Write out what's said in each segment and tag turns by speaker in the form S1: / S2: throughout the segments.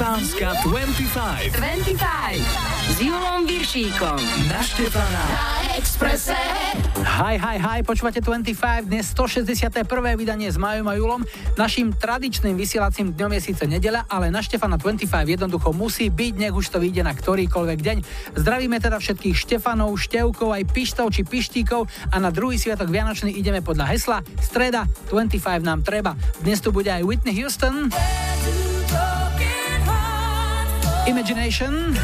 S1: Štefánska 25.
S2: 25. S Julom Viršíkom.
S1: Na Štefána.
S2: Na Exprese.
S3: Hi, hi, hi, počúvate 25, dnes 161. vydanie s Majom a Julom. Naším tradičným vysielacím dňom je síce nedela, ale na Štefana 25 jednoducho musí byť, nech už to vyjde na ktorýkoľvek deň. Zdravíme teda všetkých Štefanov, Števkov, aj Pištov či Pištíkov a na druhý sviatok Vianočný ideme podľa hesla Streda 25 nám treba. Dnes tu bude aj Whitney Houston. Imagination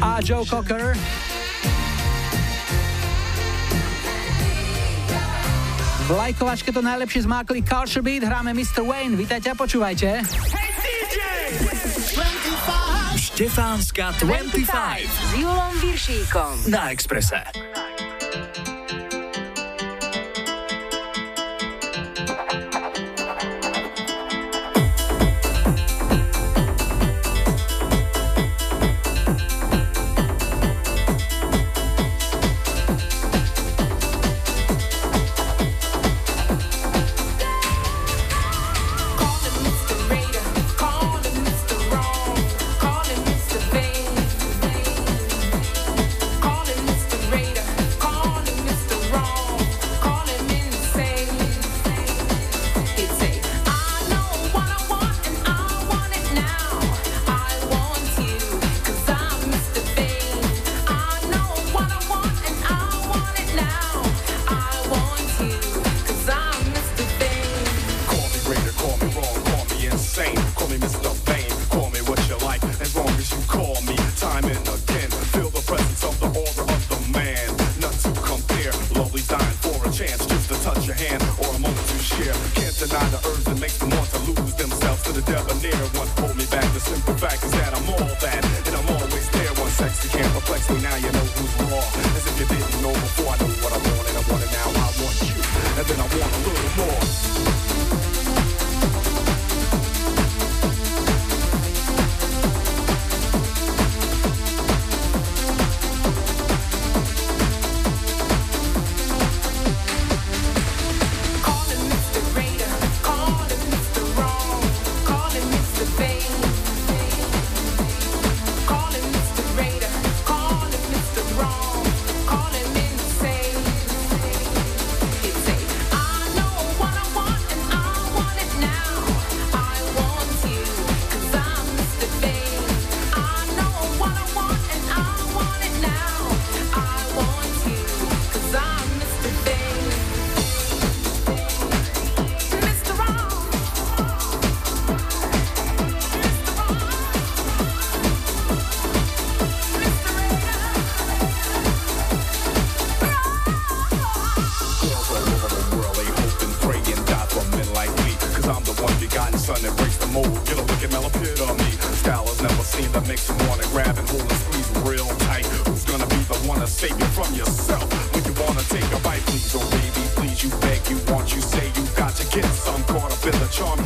S3: a Joe Cocker. V lajkovačke to najlepšie zmákli Culture Beat, hráme Mr. Wayne. Vítajte a počúvajte.
S1: Štefánska 25.
S2: 25. S Julom Viršíkom.
S1: Na Exprese.
S4: Save you from yourself? When you wanna take a bite, please, oh baby, please, you beg, you want, you say you got to get some caught up in the charm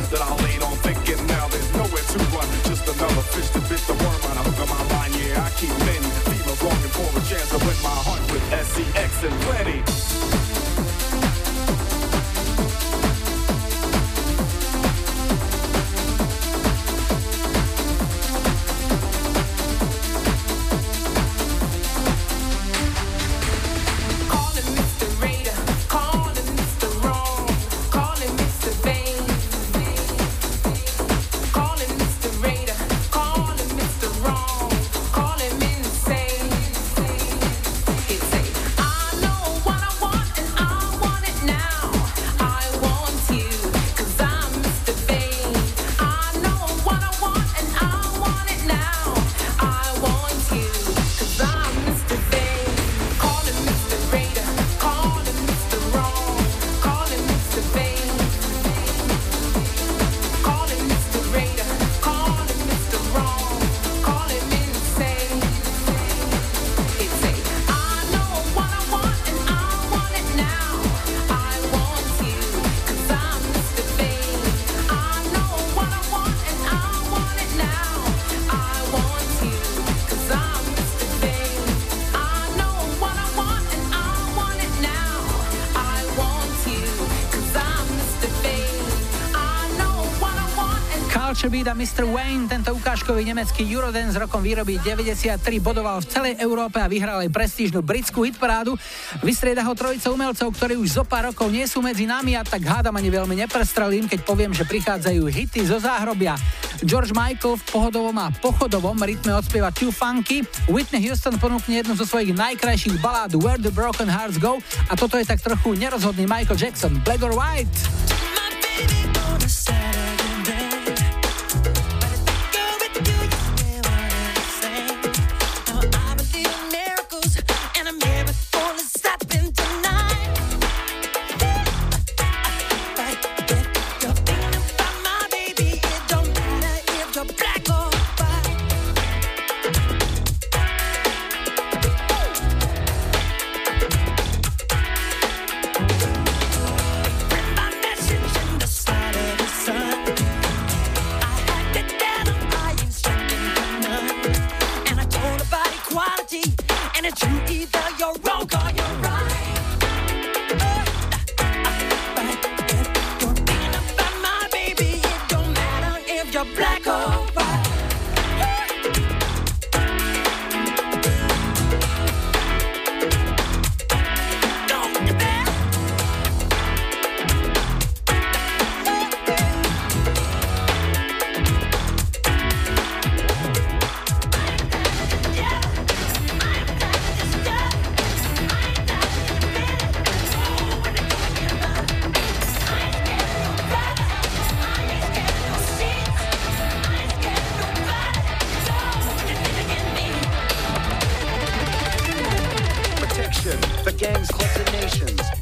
S3: Beat a Mr. Wayne. Tento ukážkový nemecký Eurodance rokom výroby 93 bodoval v celej Európe a vyhral aj prestížnu britskú hitparádu. Vystrieda ho trojica umelcov, ktorí už zo pár rokov nie sú medzi nami a tak hádam ani veľmi neprestrelím, keď poviem, že prichádzajú hity zo záhrobia. George Michael v pohodovom a pochodovom rytme odspieva Too Funky, Whitney Houston ponúkne jednu zo svojich najkrajších balád Where the Broken Hearts Go a toto je tak trochu nerozhodný Michael Jackson, Black or White.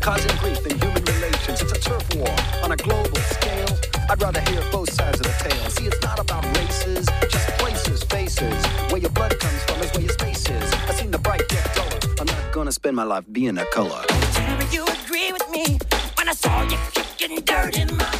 S5: causing grief in human relations. It's a turf war on a global scale. I'd rather hear both sides of the tale. See, it's not about
S6: races,
S7: just places, faces. Where your blood comes from is where your space is. I seen the bright get duller. I'm not gonna spend my life being a color. Jerry, you agree with me when I saw you kicking dirt in
S8: my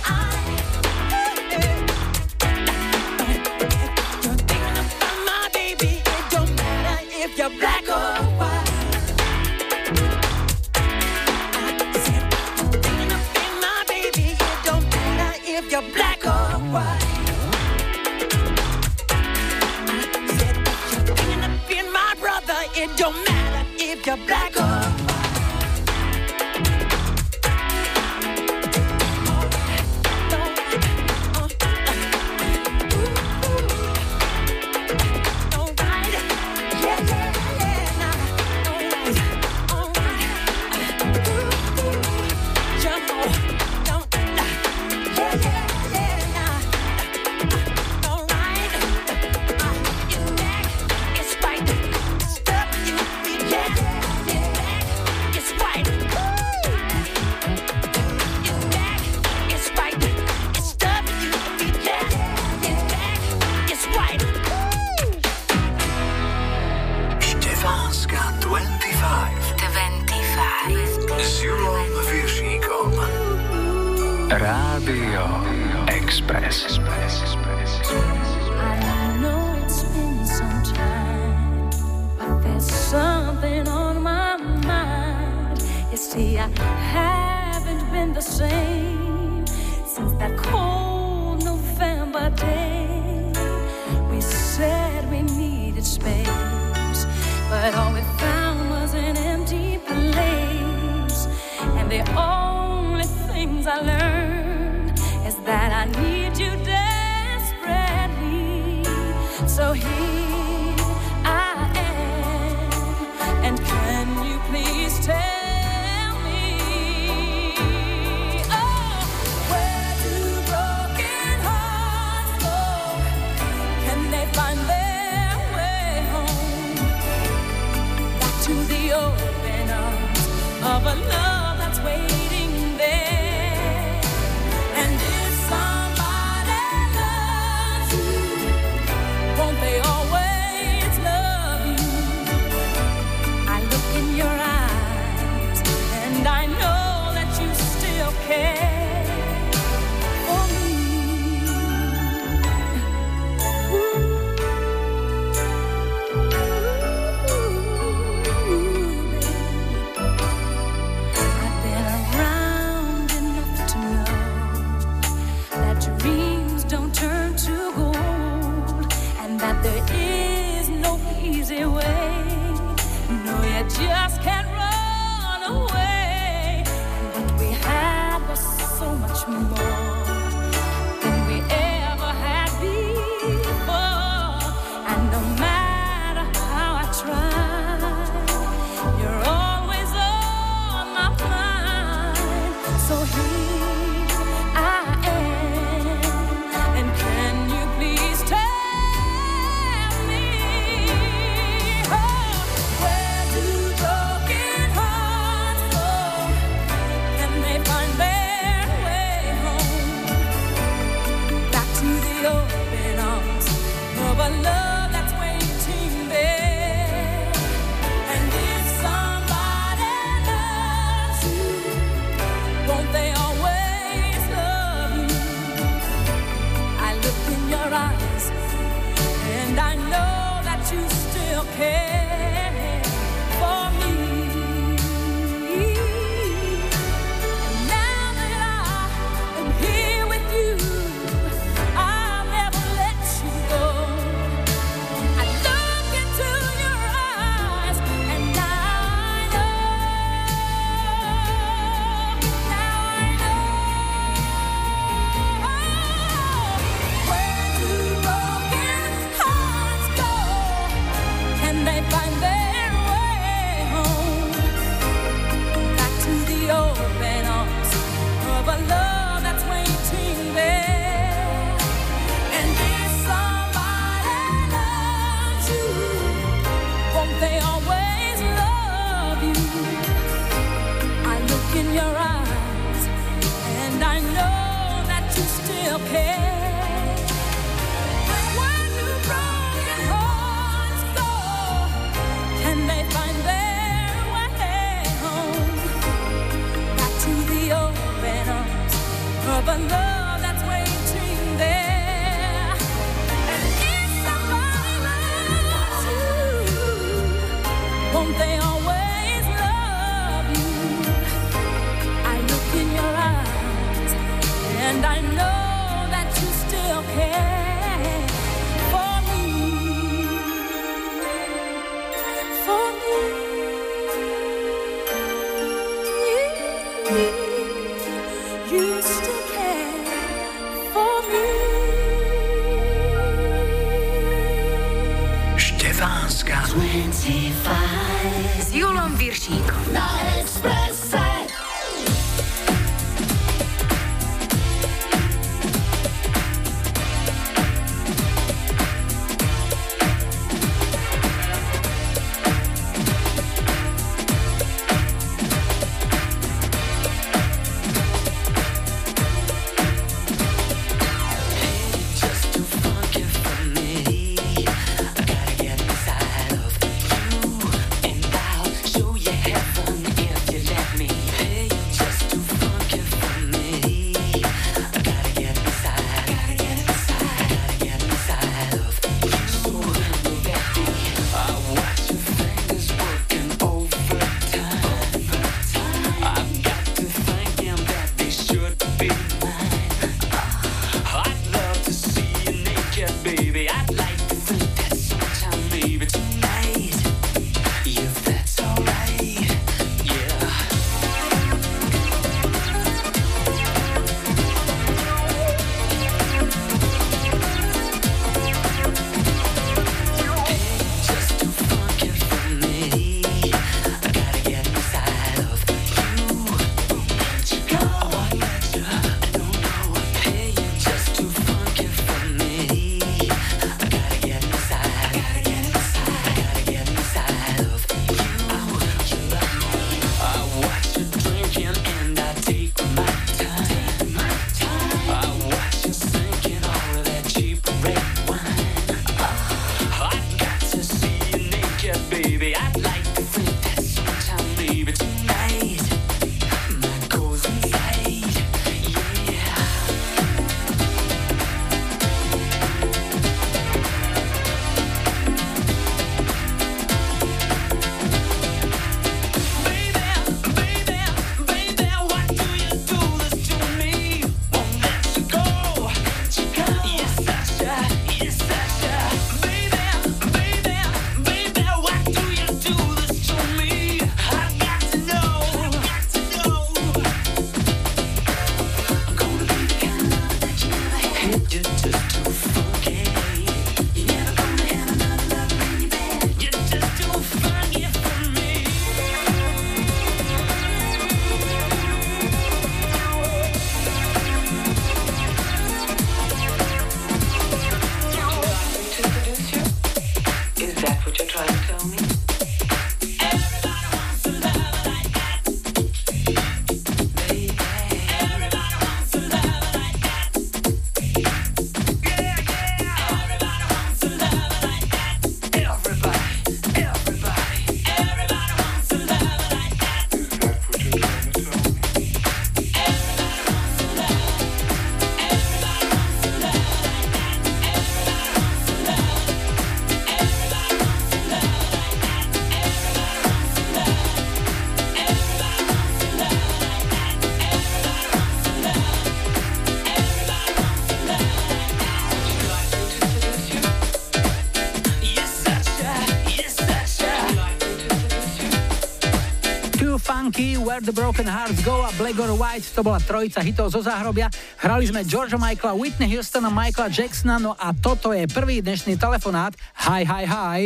S8: the Broken Hearts Go a Black or White, to bola trojica hitov zo záhrobia. Hrali sme Georgia Michaela, Whitney Houstona, Michaela Jacksona, no a toto je prvý dnešný telefonát. Hi, hi, hi.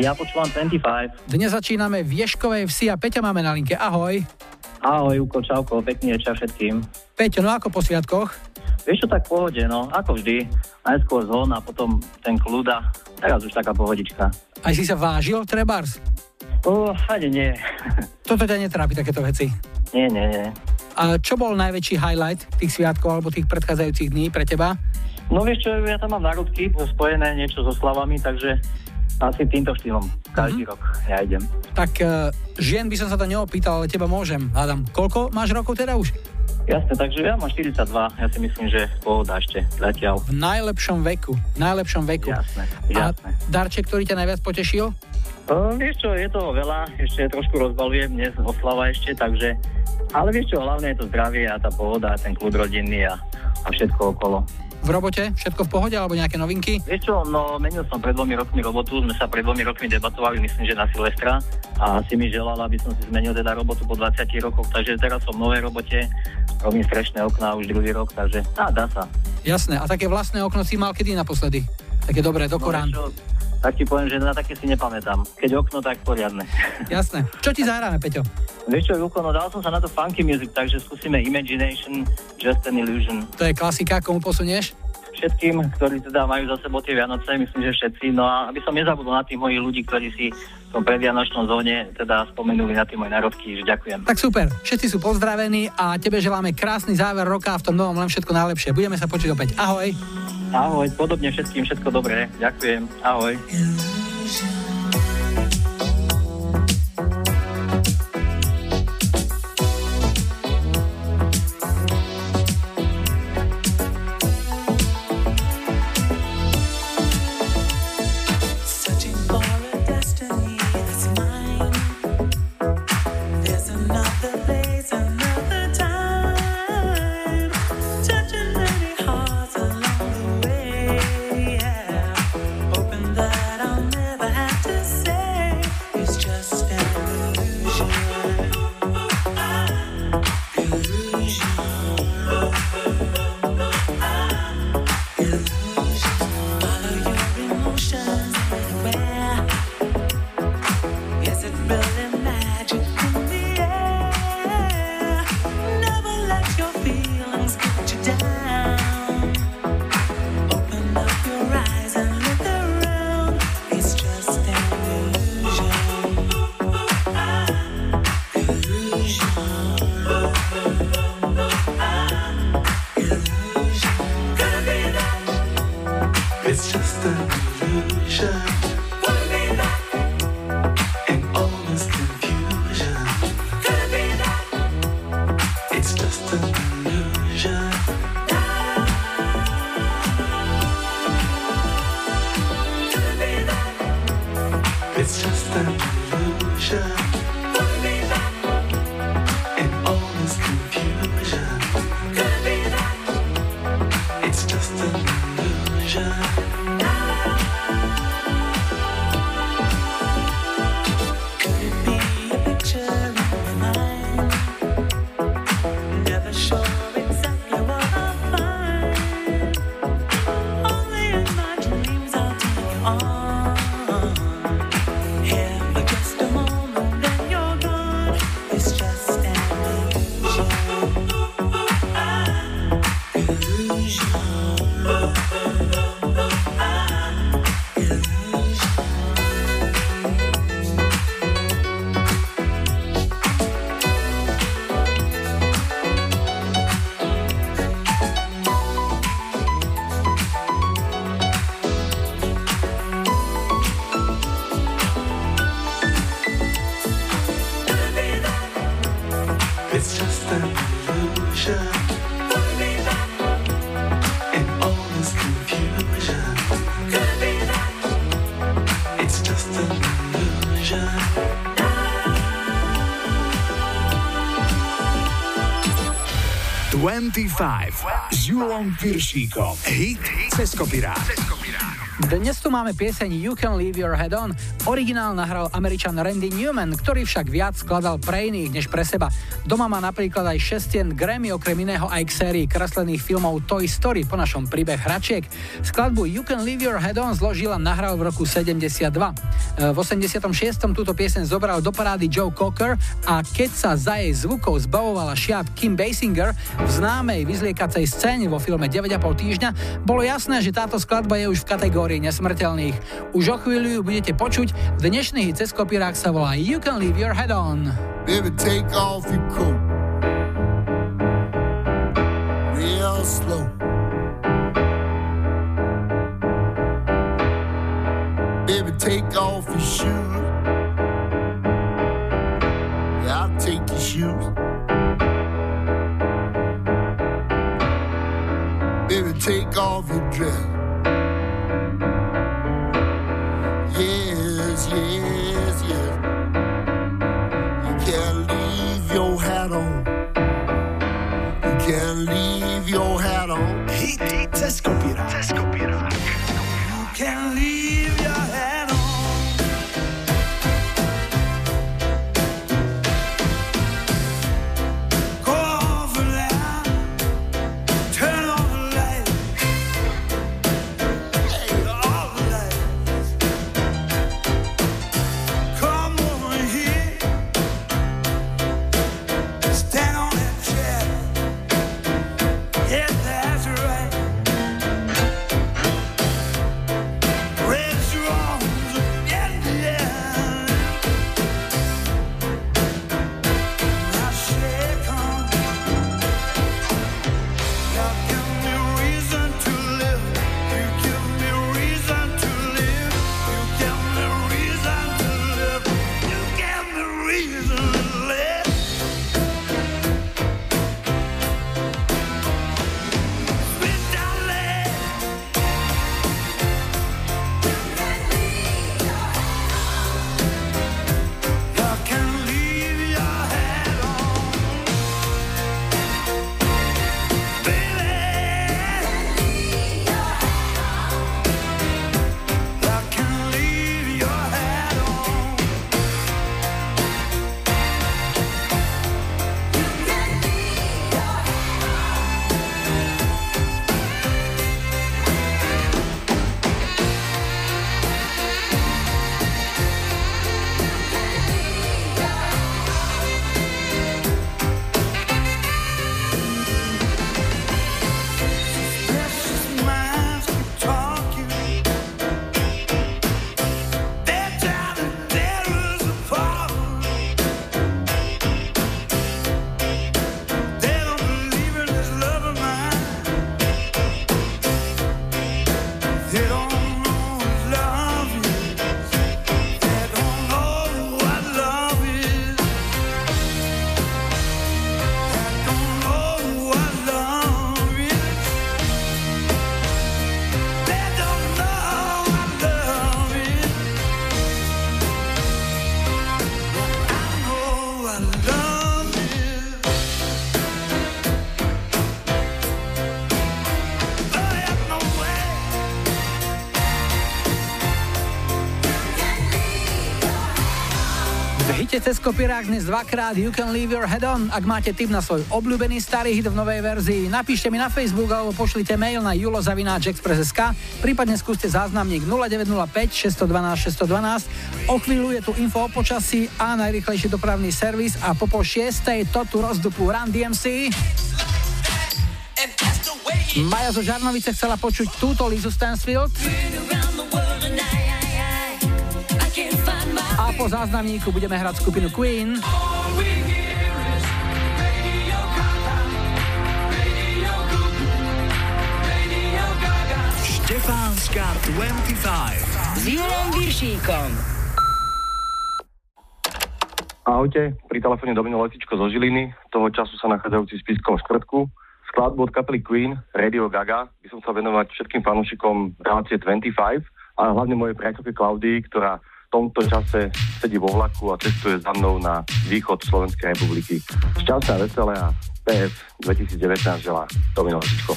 S9: Ja počúvam 25.
S8: Dnes začíname v Ješkovej vsi a Peťa máme na linke. Ahoj.
S9: Ahoj, Uko, čauko, pekný večer všetkým.
S8: Peťo, no ako po sviatkoch?
S9: Vieš čo, tak v pohode, no, ako vždy. Najskôr zhon a potom ten kľuda. Teraz už taká pohodička.
S8: Aj si sa vážil, Trebars?
S9: O, ani nie.
S8: Toto ťa netrápi, takéto veci.
S9: Nie, nie, nie.
S8: A čo bol najväčší highlight tých sviatkov alebo tých predchádzajúcich dní pre teba?
S9: No vieš čo, ja tam mám národky spojené niečo so slavami, takže asi týmto štýlom každý rok ja idem.
S8: Tak uh, žien by som sa to neopýtal, ale teba môžem. Hádam, koľko máš rokov teda už?
S10: Jasne, takže ja mám 42, ja si myslím, že pohoda ešte zatiaľ.
S3: V najlepšom veku. V najlepšom veku.
S10: Jasné,
S3: A
S10: jasné.
S3: darček, ktorý ťa najviac potešil?
S10: Uh, vieš čo, je toho veľa, ešte trošku rozbalujem, dnes oslava ešte, takže... Ale vieš čo, hlavne je to zdravie a tá pohoda, ten kľud rodinný a, a všetko okolo.
S3: V robote? Všetko v pohode alebo nejaké novinky?
S10: Vieš čo, no menil som pred dvomi rokmi robotu, sme sa pred dvomi rokmi debatovali, myslím, že na Silvestra a si mi želala, aby som si zmenil teda robotu po 20 rokoch, takže teraz som v novej robote, robím strešné okná už druhý rok, takže á, dá sa.
S3: Jasné. A také vlastné okno si mal kedy naposledy? Také dobré, do Korán.
S10: No, čo, tak ti poviem, že na také si nepamätám. Keď okno, tak poriadne.
S3: Jasné. Čo ti zahráme, Peťo?
S10: Vieš čo, Julko, no dal som sa na to funky music, takže skúsime Imagination, Just an Illusion.
S3: To je klasika, komu posunieš?
S10: Všetkým, ktorí teda majú za sebou tie Vianoce, myslím, že všetci. No a aby som nezabudol na tých mojich ľudí, ktorí si v tom predvianočnom zóne teda spomenuli na tie moje národky, že ďakujem.
S3: Tak super, všetci sú pozdravení a tebe želáme krásny záver roka a v tom novom len všetko najlepšie. Budeme sa počuť opäť. Ahoj.
S10: Ahoj, podobne všetkým všetko dobré. Ďakujem. Ahoj.
S1: 25 s Julom Piršíkom. Hit cez.
S3: Dnes tu máme pieseň You Can Leave Your Head On. Originál nahral američan Randy Newman, ktorý však viac skladal pre iných než pre seba. Doma má napríklad aj šestien Grammy, okrem iného aj k sérii kreslených filmov Toy Story po našom príbeh hračiek. Skladbu You Can Leave Your Head On zložil a nahral v roku 72. E, V 86. túto pieseň zobral do parády Joe Cocker a keď sa za jej zvukov zbavovala šiap Kim Basinger v známej vyzliekacej scéne vo filme 9,5 týždňa, bolo jasné, že táto skladba je už v kategórii nesmrteľných. Už o chvíľu ju budete počuť, v dnešných cez kopírák sa volá You Can Leave Your Head On.
S11: Baby, take off your cool. Real slow. Baby, take off your shoes. Yeah, I'll take your shoes. Baby, take off your dress. On.
S12: Hit cez kopírák. Cez kopírák.
S11: You can't leave your
S3: cez kopírák dnes dvakrát You Can Leave Your Head On. Ak máte tip na svoj obľúbený starý hit v novej verzii, napíšte mi na Facebook alebo pošlite mail na julozavináčexpress.sk, prípadne skúste záznamník 0905 612 612. O chvíľu je tu info o počasí a najrychlejší dopravný servis a po pol šiestej to tu rozdupú Run DMC. Maja zo Žarnovice chcela počuť túto Lizu Stansfield. Po záznamníku budeme hrať skupinu Queen.
S12: Štefánska 25.
S2: S Julom Viršíkom.
S13: Ahojte, pri telefóne Domino Letičko zo Žiliny, toho času sa nachádzajúci v Spiskom štvrtku. Skladbu od kapely Queen, Radio Gaga, by som chcel venovať všetkým fanúšikom relácie 25 a hlavne mojej priateľke Klaudii, ktorá tomto čase sedí vo vlaku a cestuje za mnou na východ Slovenskej republiky. Šťastné a veselé a PS 2019 želá Domino Letičko.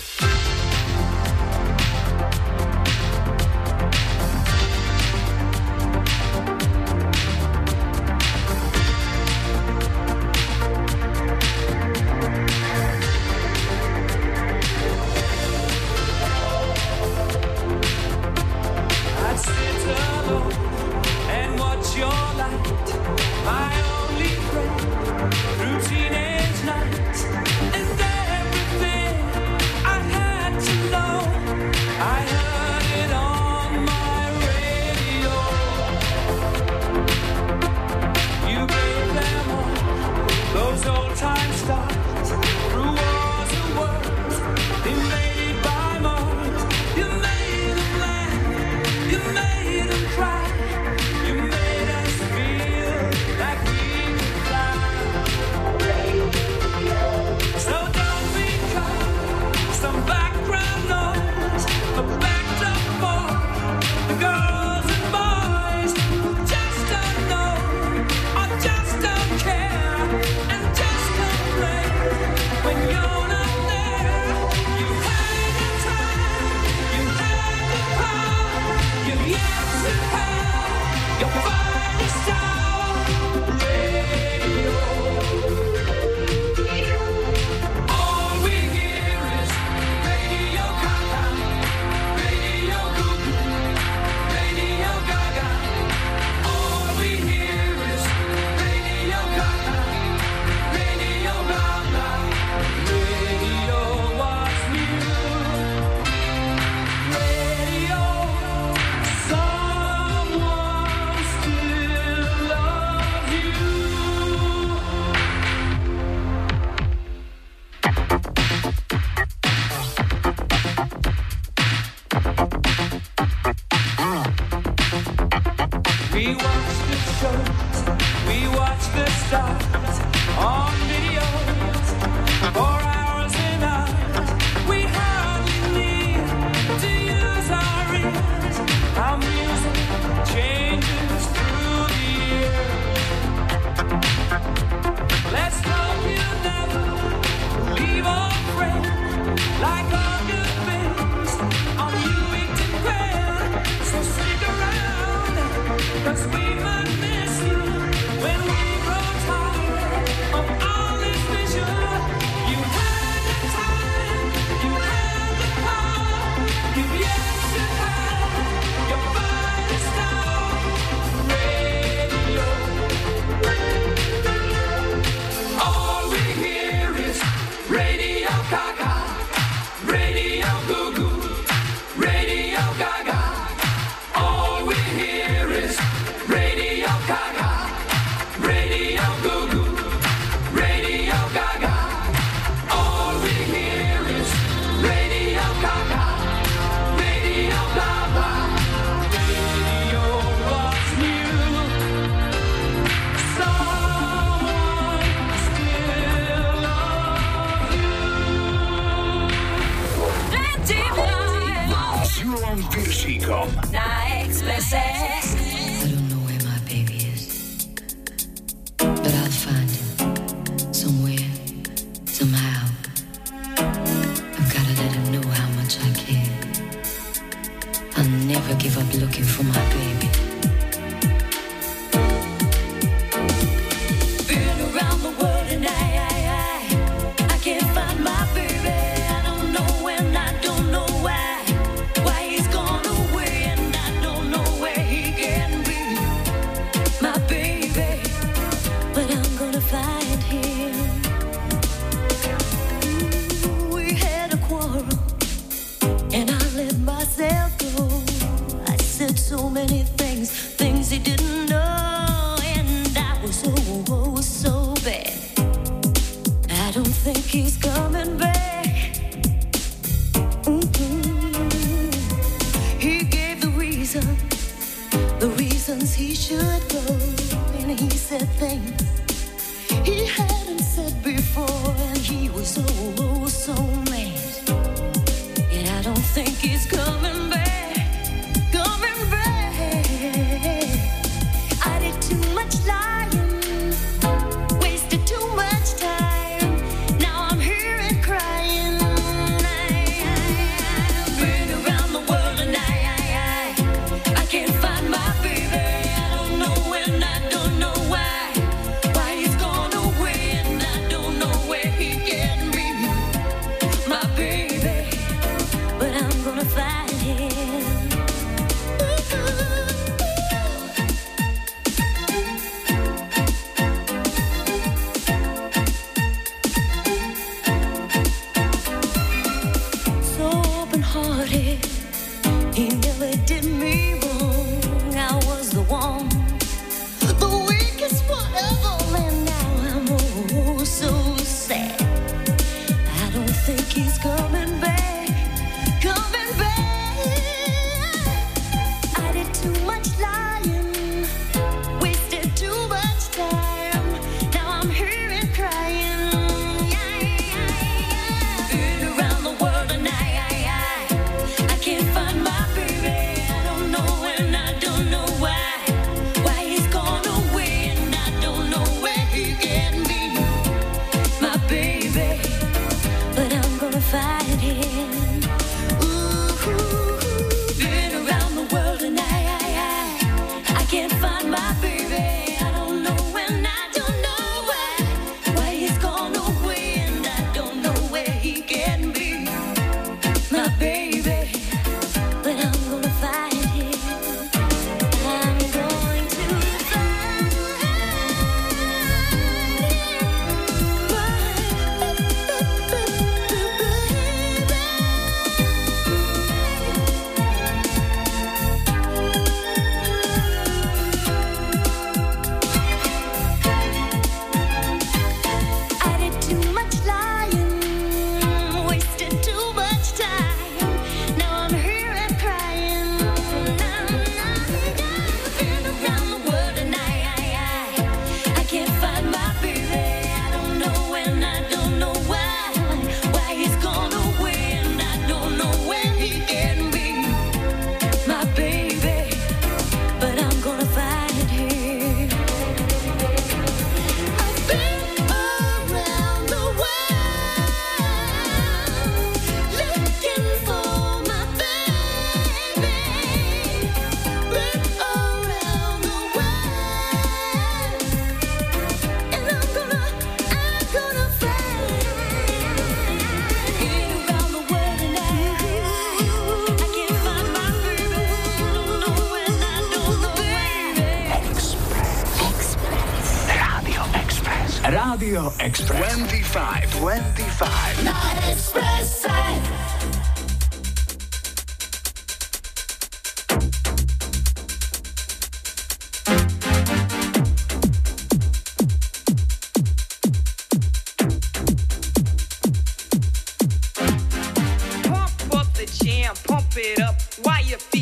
S5: think he's coming back.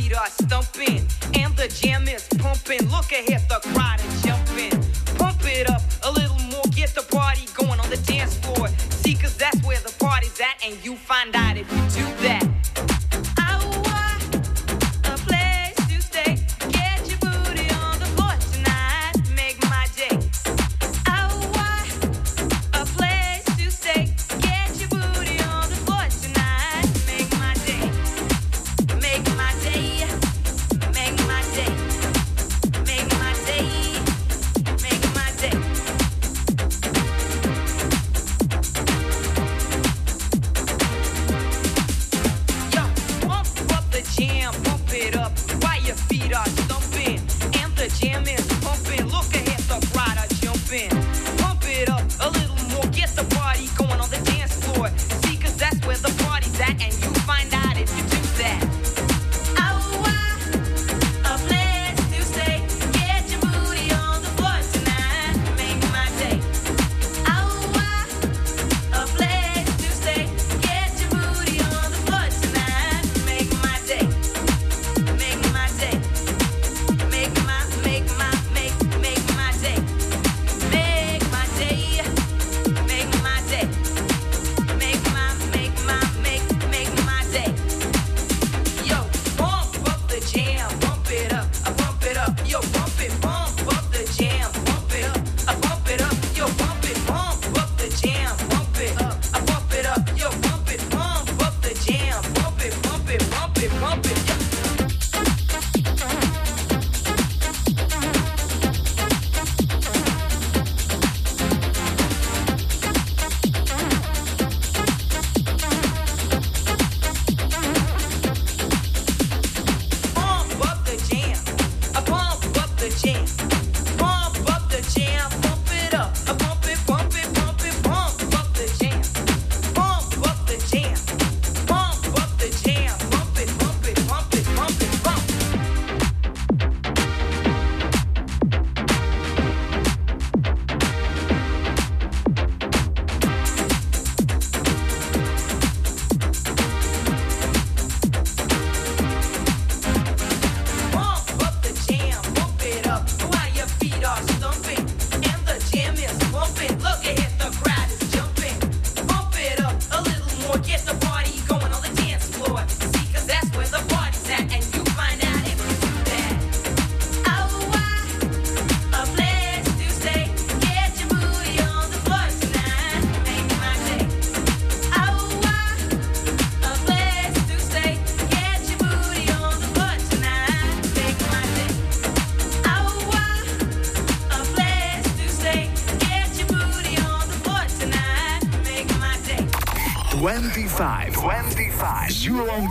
S14: beat are thumping and the jam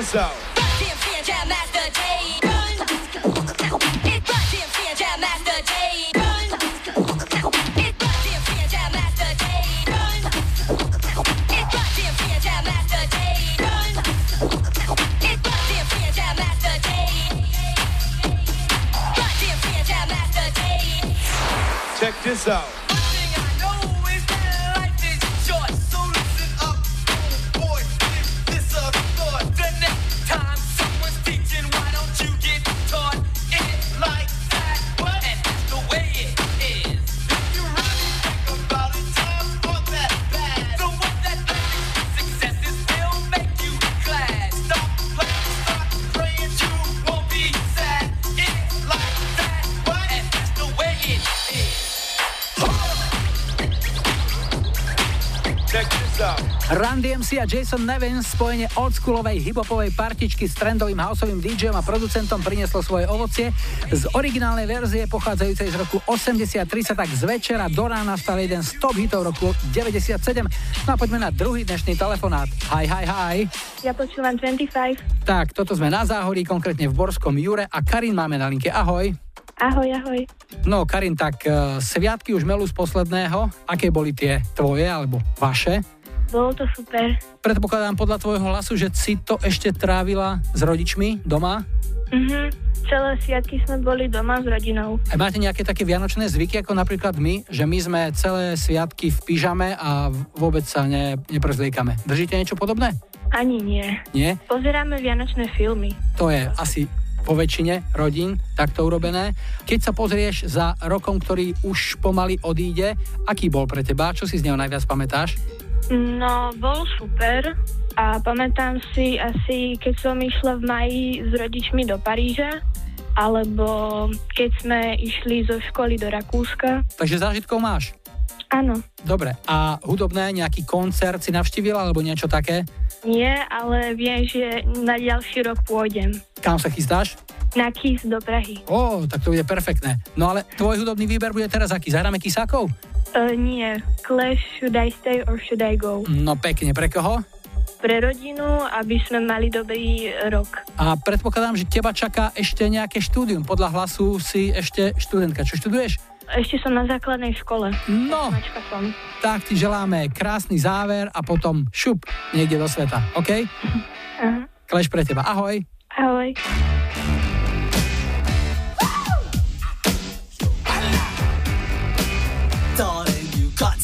S15: Lizzo.
S3: Run DMC a Jason Nevins spojenie oldschoolovej hiphopovej partičky s trendovým houseovým DJom a producentom prinieslo svoje ovocie. Z originálnej verzie pochádzajúcej z roku 83 sa tak z večera do rána stal jeden z top hitov roku 97. No a poďme na druhý dnešný telefonát. Hi, hi, hi.
S16: Ja počúvam 25.
S3: Tak, toto sme na Záhorí, konkrétne v Borskom Jure a Karin máme na linke. Ahoj.
S16: Ahoj, ahoj.
S3: No Karin, tak uh, sviatky už melú z posledného. Aké boli tie tvoje alebo vaše?
S16: Bolo to super.
S3: Predpokladám podľa tvojho hlasu, že si to ešte trávila s rodičmi doma?
S16: Mhm. Celé sviatky sme boli doma s rodinou.
S3: A máte nejaké také vianočné zvyky, ako napríklad my, že my sme celé sviatky v pyžame a vôbec sa ne, neprezliekame. Držíte niečo podobné?
S16: Ani nie.
S3: Nie?
S16: Pozeráme vianočné filmy.
S3: To je asi po väčšine rodín takto urobené. Keď sa pozrieš za rokom, ktorý už pomaly odíde, aký bol pre teba? Čo si z neho najviac pamätáš?
S16: No, bol super a pamätám si asi, keď som išla v maji s rodičmi do Paríža, alebo keď sme išli zo školy do Rakúska.
S3: Takže zážitkov máš?
S16: Áno,
S3: Dobre, a hudobné, nejaký koncert si navštívila alebo niečo také?
S16: nie, ale viem, že na ďalší rok pôjdem.
S3: Kam sa chystáš?
S16: Na Kiss do Prahy.
S3: Ó, tak to bude perfektné. No ale tvoj hudobný výber bude teraz aký? Zahráme Kisákov?
S16: Uh, nie, Clash Should I Stay or Should I Go?
S3: No pekne, pre koho?
S16: Pre rodinu, aby sme mali dobrý rok.
S3: A predpokladám, že teba čaká ešte nejaké štúdium. Podľa hlasu si ešte študentka. Čo študuješ?
S16: Ešte som na základnej škole.
S3: No,
S16: som.
S3: tak ti želáme krásny záver a potom šup niekde do sveta, OK? Kleš pre teba. Ahoj.
S16: Ahoj.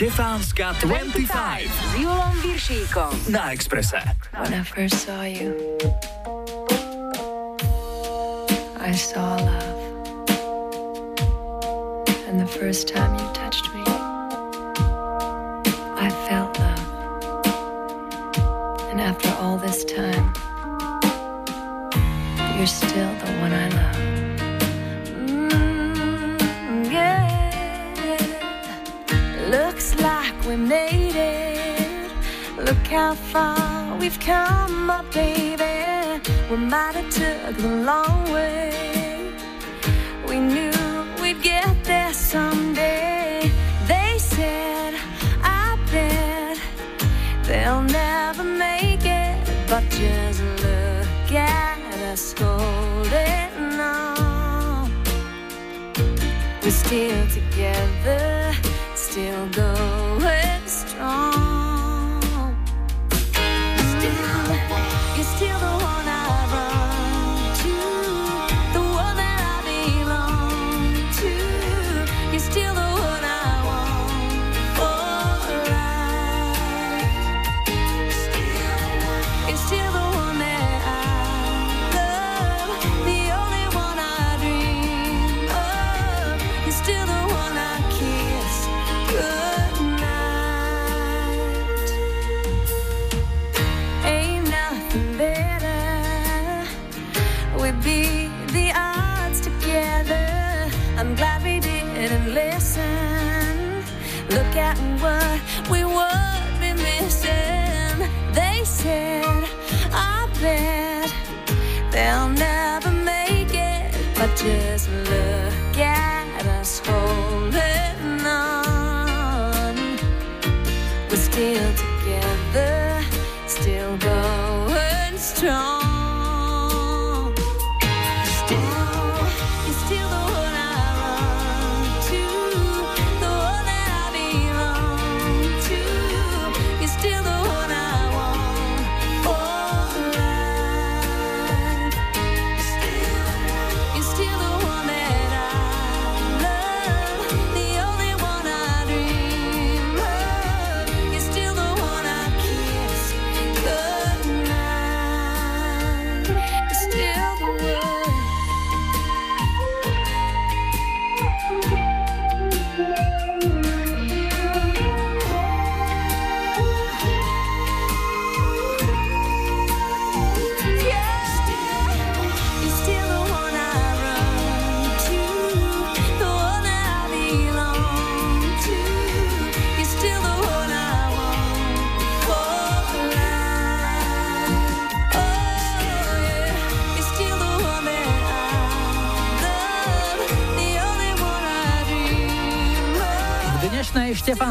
S1: Štefánska 25
S2: S Julom Viršíkom.
S1: na Exprese.
S17: When I first saw you, I saw love. And the first time you
S5: we've come, my baby. We might have took the long way.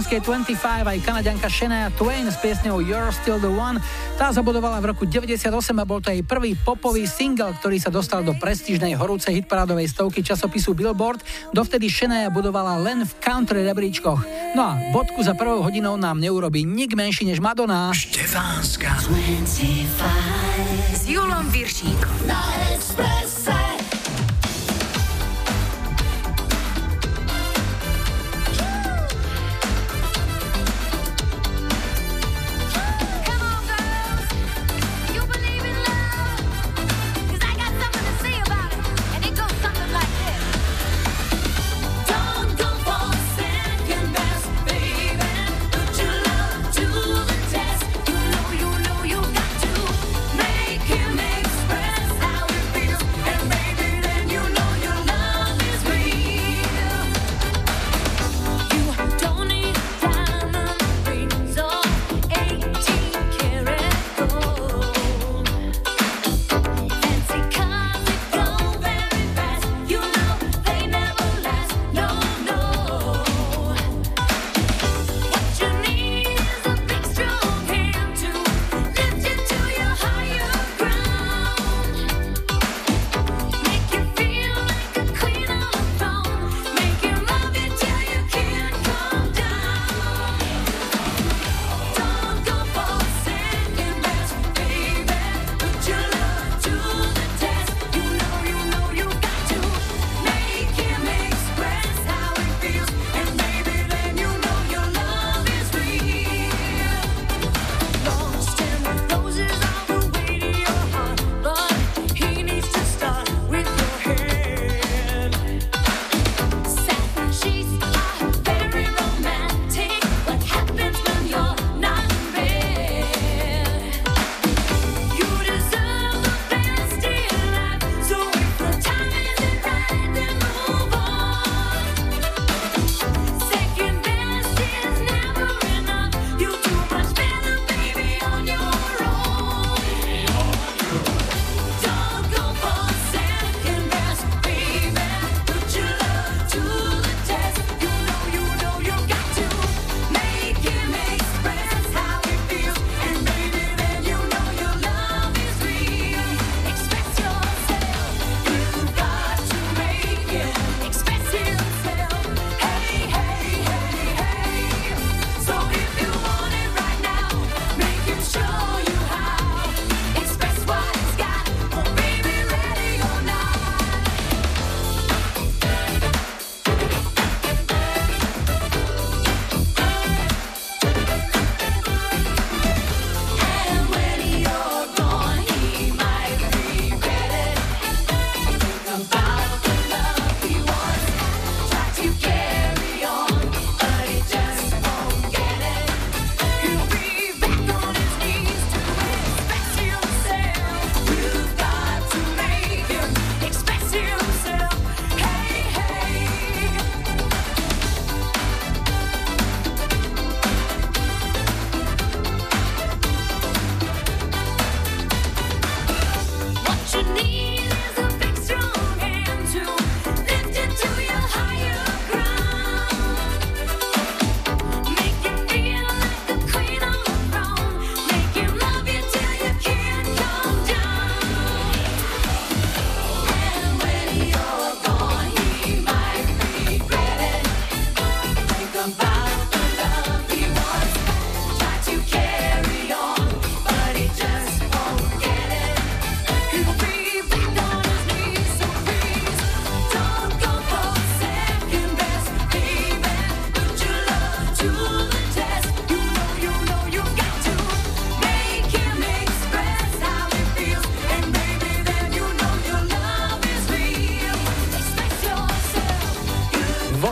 S3: britskej 25 aj kanaďanka Shania Twain s piesňou You're Still The One. Tá zabudovala v roku 98 a bol to jej prvý popový single, ktorý sa dostal do prestížnej horúcej hitparádovej stovky časopisu Billboard. Dovtedy Shania budovala len v country rebríčkoch. No a bodku za prvou hodinou nám neurobí nik menší než Madonna.
S1: Štefánska.
S2: S Julom Viršíkom. Na
S5: Express.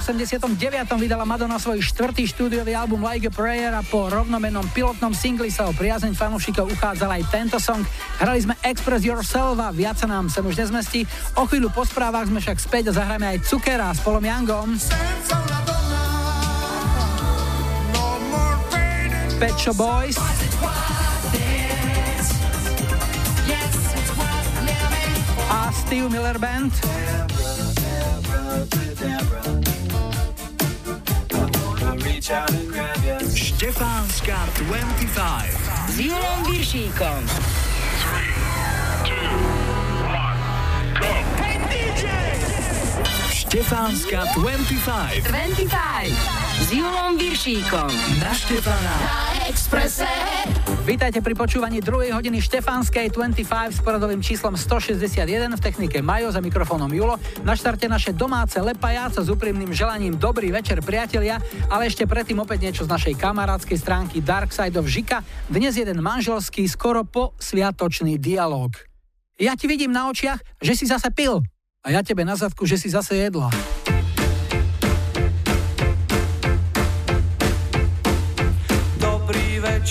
S3: 89. vydala Madonna svoj štvrtý štúdiový album Like a Prayer a po rovnomenom pilotnom singli sa o priazeň fanúšikov uchádzal aj tento song. Hrali sme Express Yourself a viac sa nám sem už nezmestí. O chvíľu po správach sme však späť a zahráme aj Cukera s Polom Yangom. Pet Shop Boys. A Steve Miller Band.
S12: Štefánska 25.
S2: S Julom Viršíkom.
S12: Štefánska 25.
S2: 25. S Julom Viršíkom.
S12: Na Štefana.
S2: Na Exprese.
S3: Vítajte pri počúvaní 2. hodiny Štefánskej 25 s poradovým číslom 161 v technike Majo za mikrofónom Julo. Na štarte naše domáce lepajáca s úprimným želaním dobrý večer priatelia, ale ešte predtým opäť niečo z našej kamarádskej stránky Dark of Žika. Dnes jeden manželský skoro po sviatočný dialog. Ja ti vidím na očiach, že si zase pil. A ja tebe na zadku, že si zase jedla.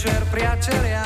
S15: Večer, priatelia,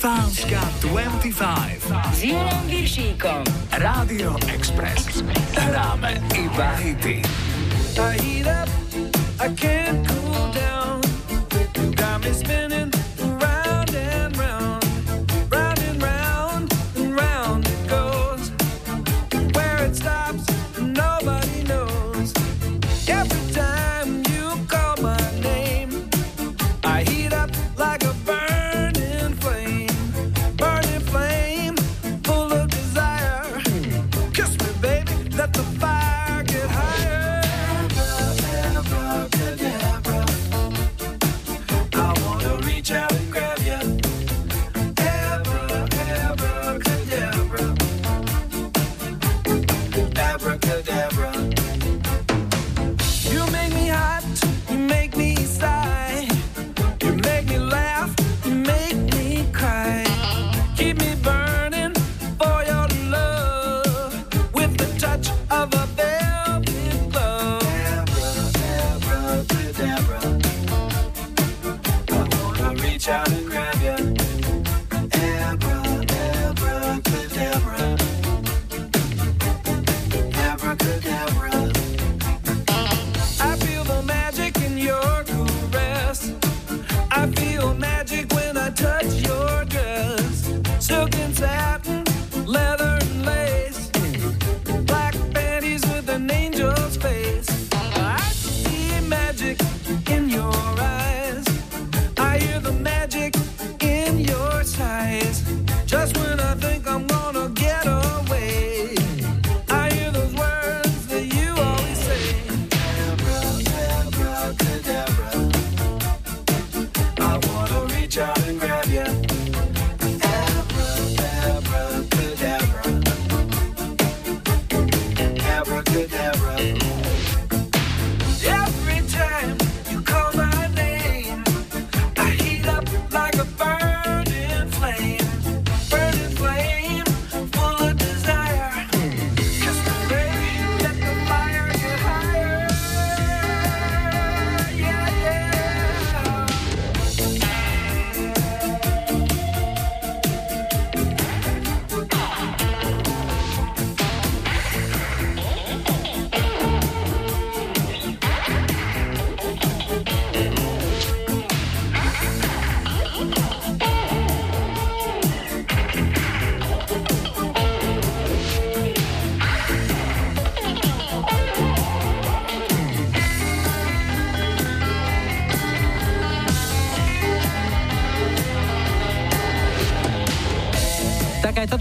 S12: Štefánska 25.
S2: S Julom Viršíkom.
S12: Rádio Express. Hráme iba hity.
S18: I heat up, I can't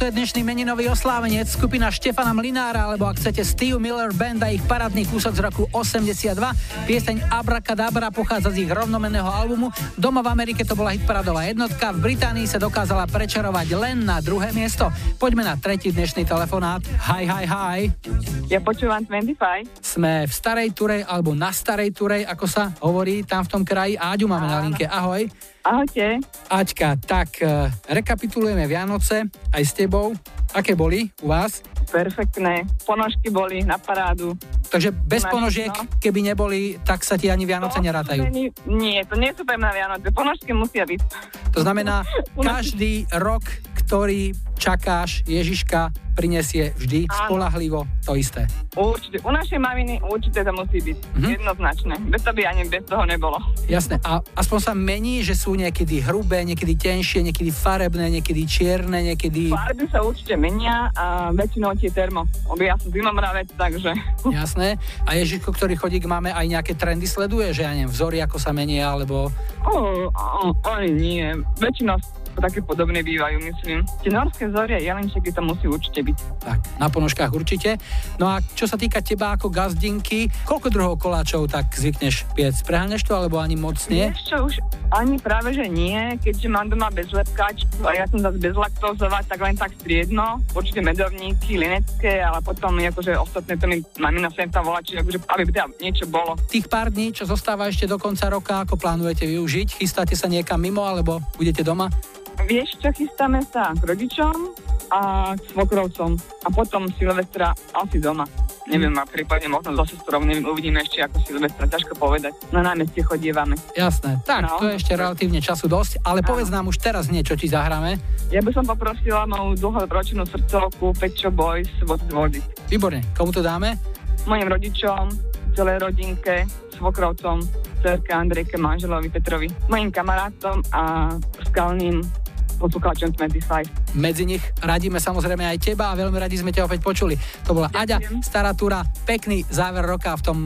S3: je dnešný meninový oslávenec, skupina Štefana Mlinára, alebo ak chcete Steve Miller Band a ich parádny kúsok z roku 82. Pieseň Abracadabra pochádza z ich rovnomenného albumu. Doma v Amerike to bola hitparadová jednotka, v Británii sa dokázala prečarovať len na druhé miesto. Poďme na tretí dnešný telefonát. Hi, hi, hi.
S19: Ja počúvam 25.
S3: Sme v Starej Turej, alebo na Starej Turej, ako sa hovorí tam v tom kraji. Áďu máme na linke. Ahoj.
S19: Ahojte.
S3: Aťka, tak uh, rekapitulujeme Vianoce aj s tebou. Aké boli u vás?
S19: Perfektné. Ponožky boli na parádu.
S3: Takže bez
S19: Máš,
S3: ponožiek,
S19: no.
S3: keby neboli, tak sa ti ani Vianoce nerátajú.
S19: Nie, Nie, to nie sú mňa Vianoce. Ponožky musia byť.
S3: To znamená, každý rok, ktorý čakáš Ježiška, prinesie vždy
S19: Áno.
S3: spolahlivo to isté.
S19: Určite. U našej maminy určite to musí byť.
S3: Mhm.
S19: Jednoznačné. Bez toho by ani bez toho nebolo.
S3: Jasné. A aspoň sa mení, že sú niekedy hrubé, niekedy tenšie, niekedy farebné, niekedy čierne, niekedy...
S19: Farby sa určite menia a väčšinou tie termo. Lebo ja som zimomravec, takže...
S3: Jasné. A Ježiško, ktorý chodí k máme, aj nejaké trendy sleduje, že ja neviem, vzory, ako sa menia, alebo...
S19: O, o, oni nie. Väčšinou také podobné bývajú, myslím. Tie norské zorie, jelenčeky to musí určite byť.
S3: Tak, na ponožkách určite. No a čo sa týka teba ako gazdinky, koľko druhov koláčov tak zvykneš piec? Preháňaš to, alebo ani moc nie?
S19: Vieš čo, už ani práve, že nie, keďže mám doma bezlepkač a ja som zase bezlaktózová, tak len tak striedno, určite medovníky, linecké, ale potom akože ostatné to mi mamina sem tam volá, čiže akože, aby teda niečo bolo.
S3: Tých pár dní, čo zostáva ešte do konca roka, ako plánujete využiť? Chystáte sa niekam mimo, alebo budete doma?
S19: Vieš čo, chystáme sa k rodičom a k svokrovcom a potom Silvestra asi doma. Neviem, a prípadne možno so sestrou, neviem, uvidíme ešte ako Silvestra, ťažko povedať. Na námestie chodievame.
S3: Jasné. Tak,
S19: No.
S3: to je ešte relatívne času dosť, ale povedz nám už teraz niečo, ti zahráme.
S19: Ja by som poprosila moju dlhoročnú srdcovku Pečo Boys World It.
S3: Výborne. Komu to dáme?
S19: Mojim rodičom, celej rodinke, svokrovcom, cerke Andrejke, manželovi Petrovi, mojim kamarátom a skalným poslucháčom 25.
S3: Medzi nich radíme samozrejme aj teba a veľmi radi sme ťa opäť počuli. To bola Aďa, stará túra, pekný záver roka v tom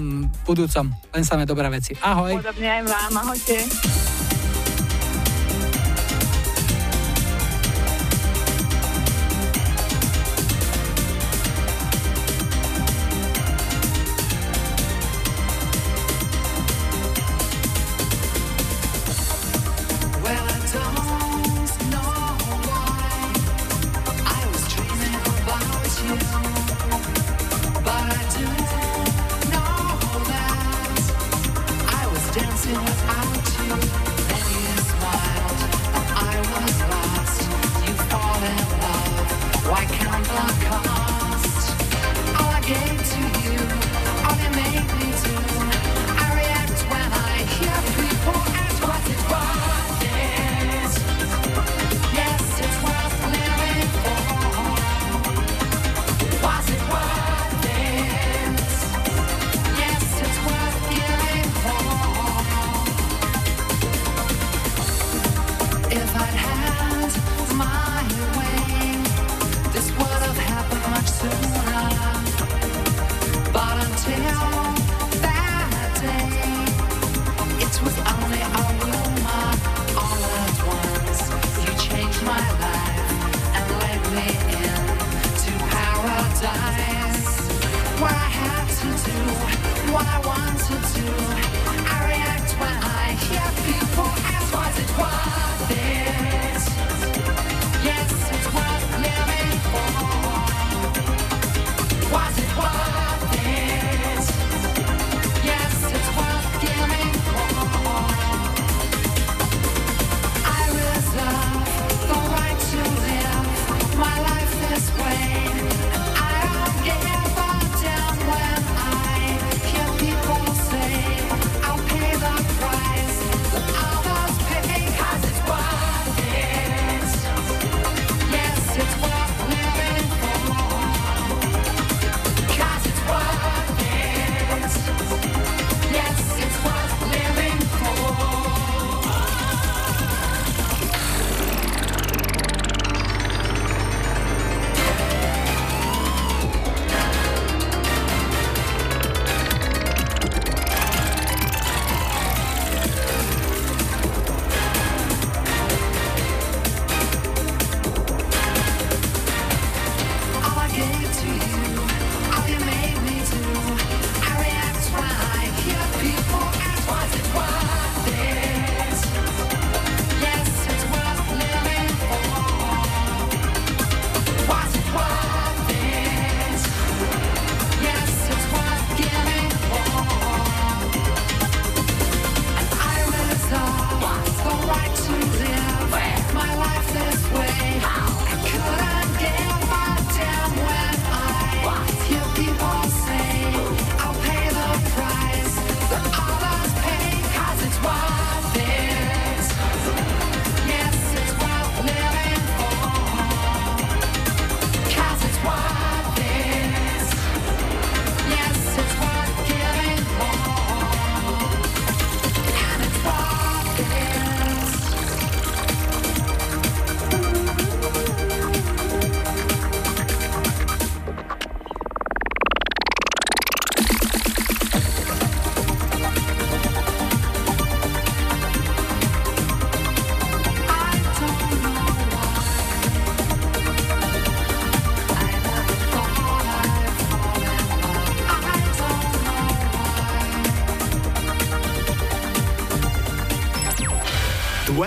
S3: budúcom. Len samé dobré veci. Ahoj.
S19: Podobne aj vám, ahojte.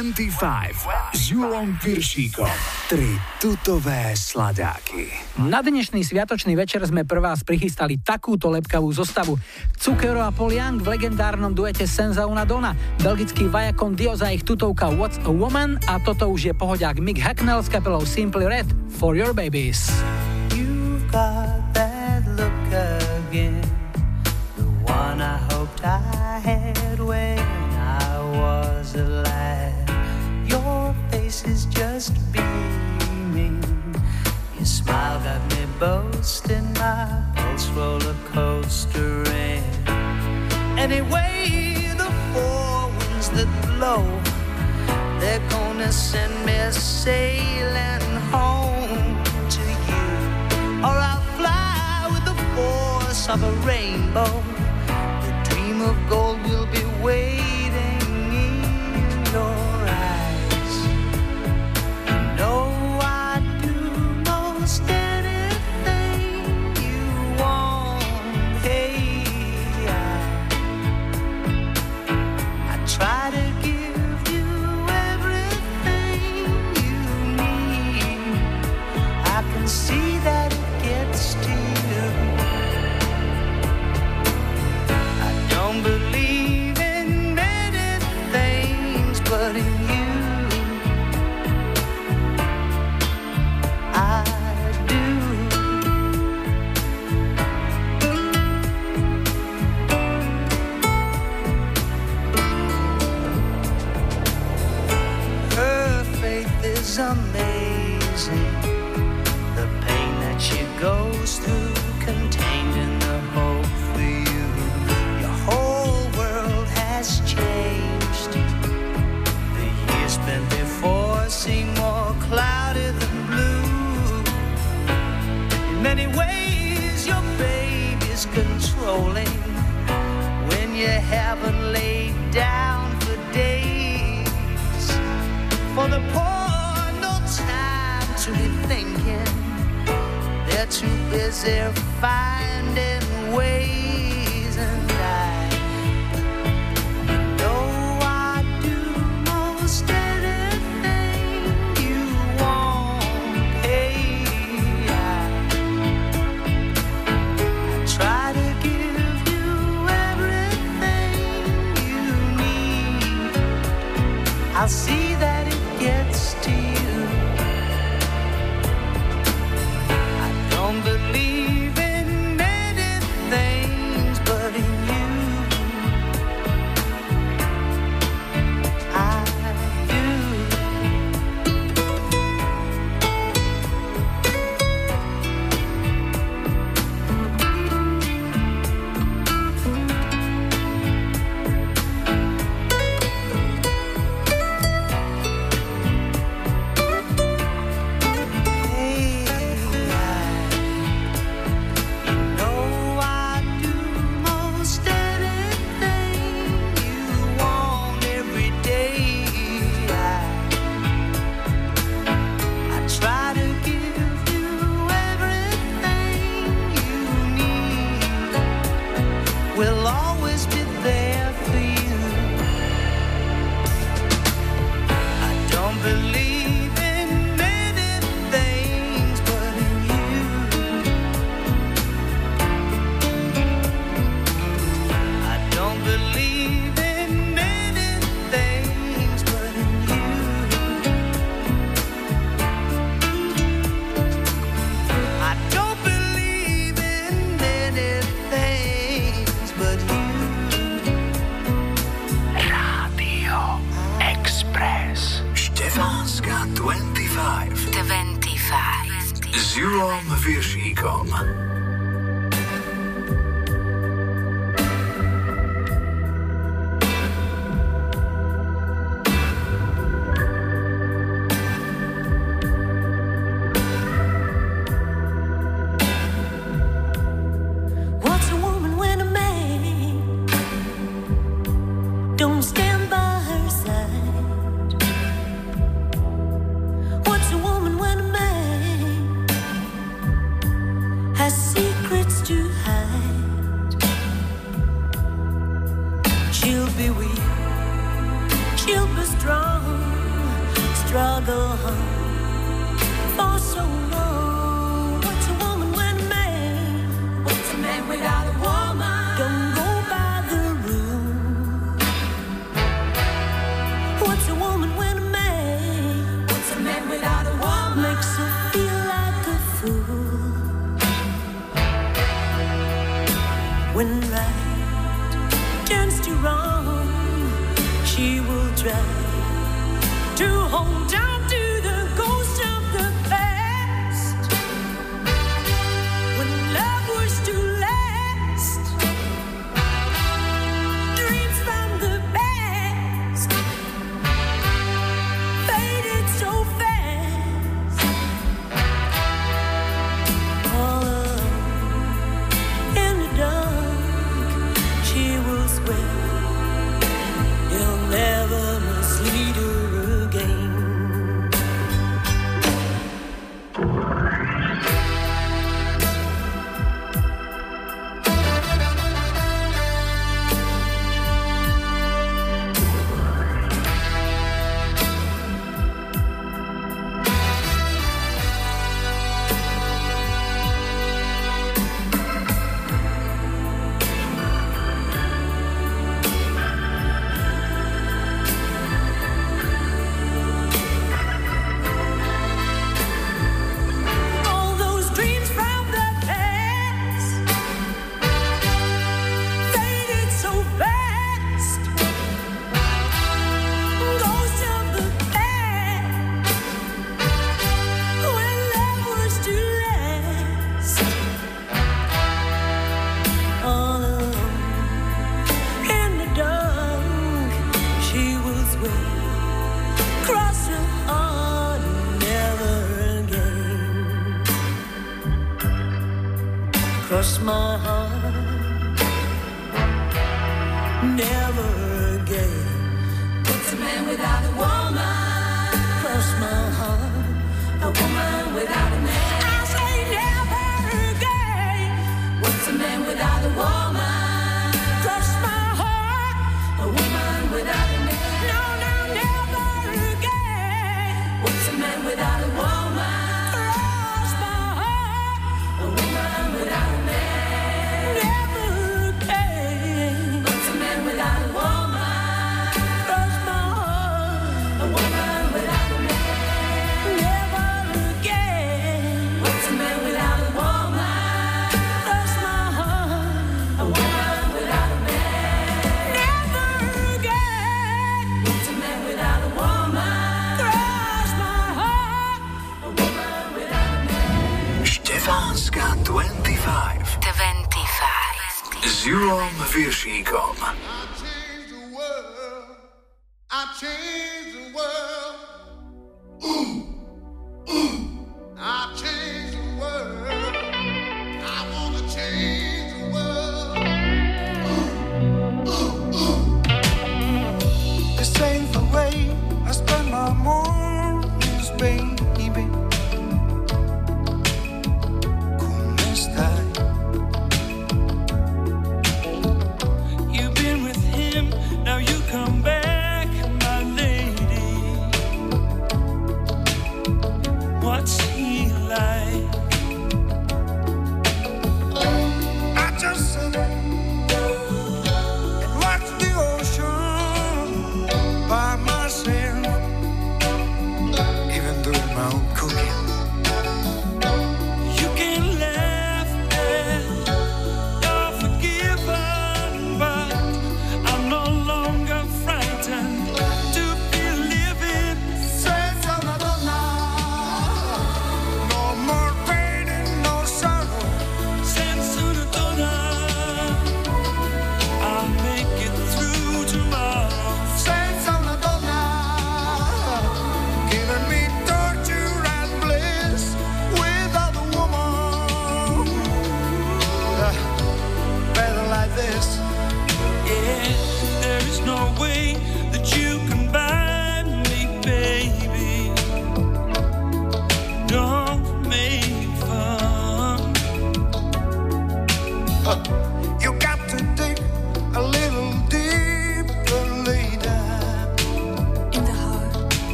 S12: 25 s Julom Piršíkom. Tri tutové sladáky.
S3: Na dnešný sviatočný večer sme prvá prichystali takúto lepkavú zostavu. Cukero a Poliang v legendárnom duete Senza Una Dona, belgický vajakon Dio ich tutovka What's a Woman a toto už je pohodiak Mick Hacknell s kapelou Simply Red For Your Babies.
S20: If I try to
S5: hold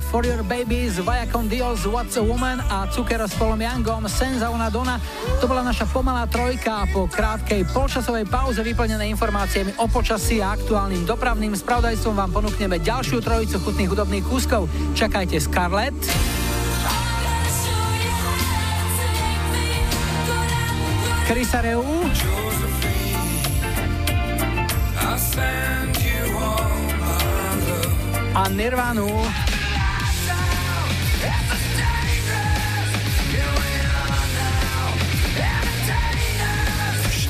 S3: For Your Babies, Viacom Dios, What's a Woman a Cukero s Polom Youngom, Senza una Donna. To bola naša pomalá trojka po krátkej polčasovej pauze vyplnenej informáciami o počasí a aktuálnym dopravným spravodajstvom vám ponúkneme ďalšiu trojicu chutných hudobných kúskov. Čakajte Scarlett. Chrisa Reu a Nirvanu.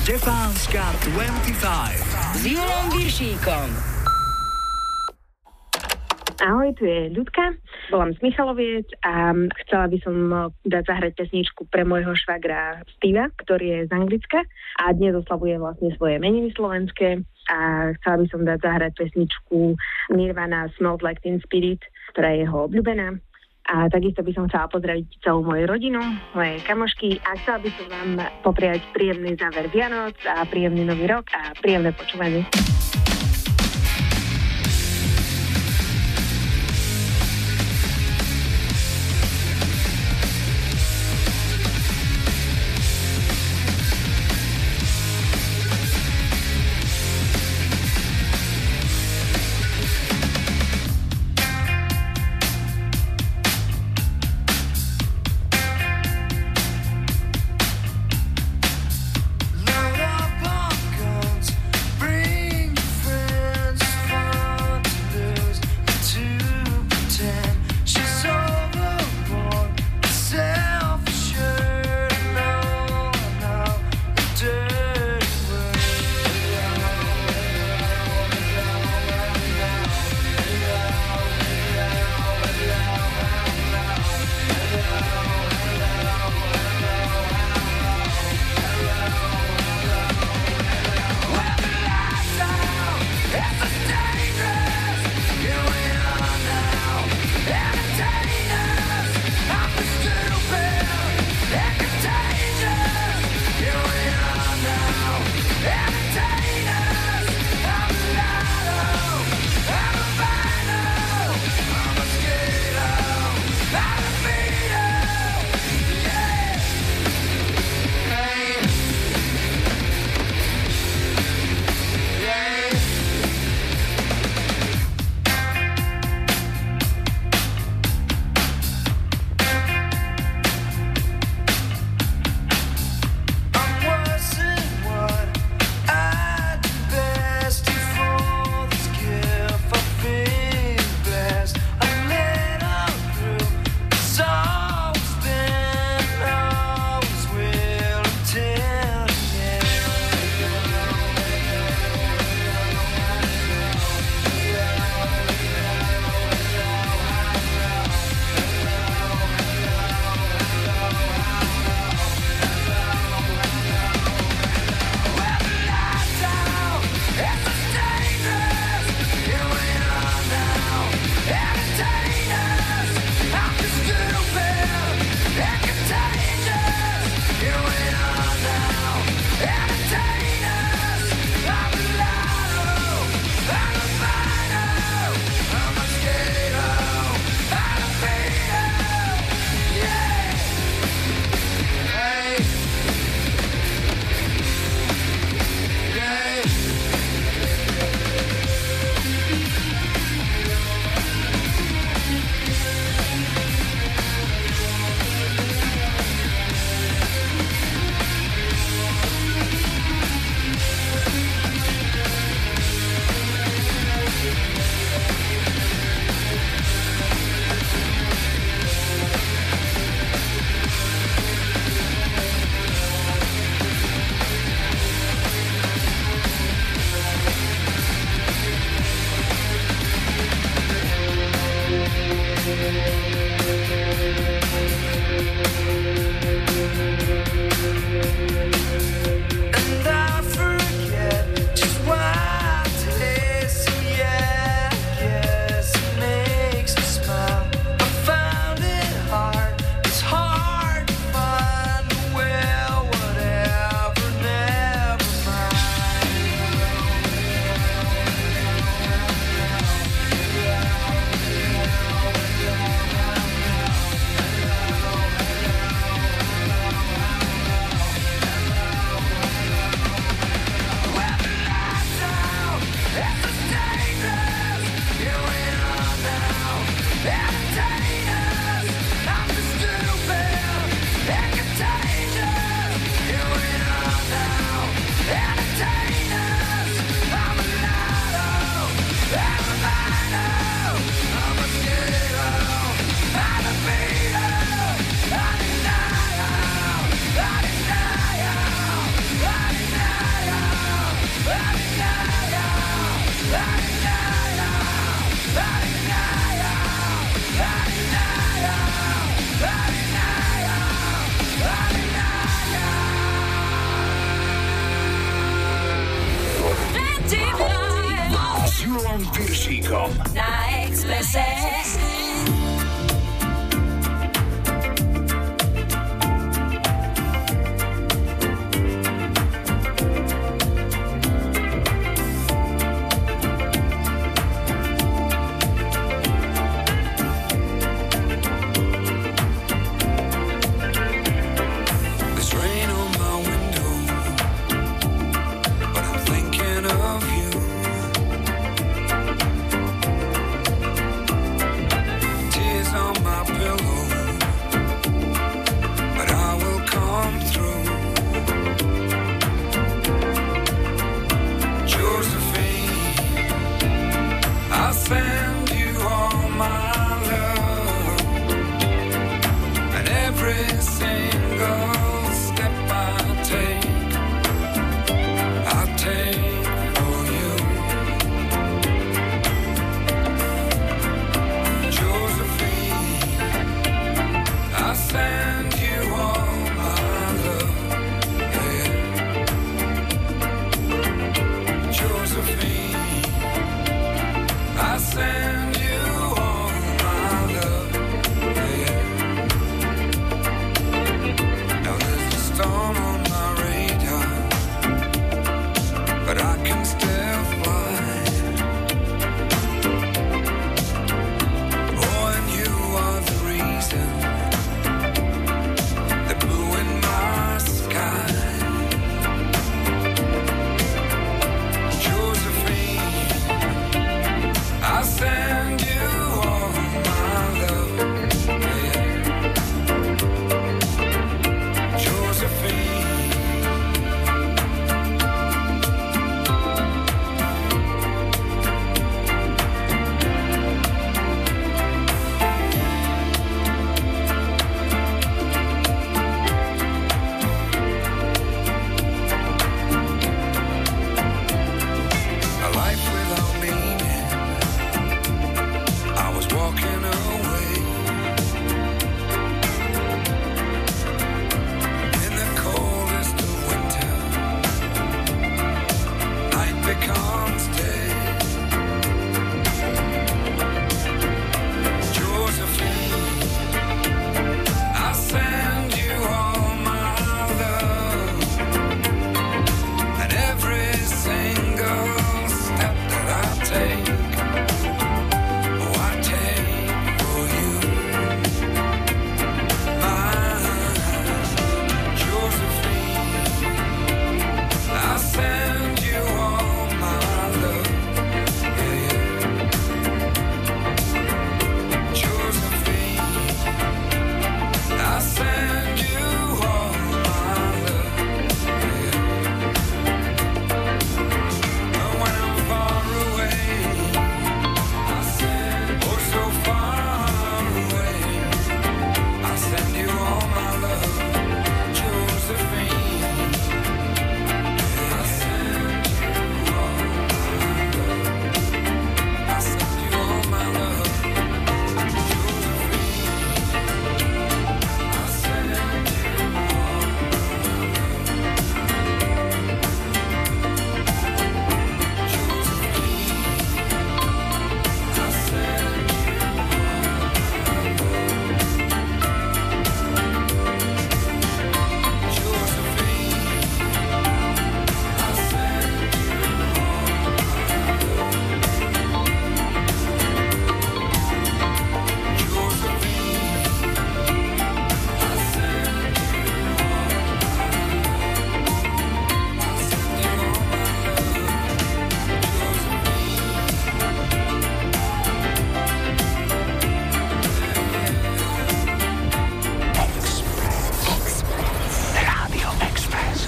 S1: Štefánska 25.
S2: S Julom Viršíkom.
S21: Ahoj, tu je Ľudka, volám z Michaloviec a chcela by som dať zahrať pesničku pre môjho švagra Steva, ktorý je z Anglicka a dnes oslavuje vlastne svoje meniny slovenské a chcela by som dať zahrať pesničku Nirvana Smells Like Teen Spirit, ktorá je jeho obľúbená. A takisto by som chcela pozdraviť celú moju rodinu, moje kamošky a chcela by som vám popriať príjemný záver Vianoc a príjemný nový rok a príjemné počúvanie.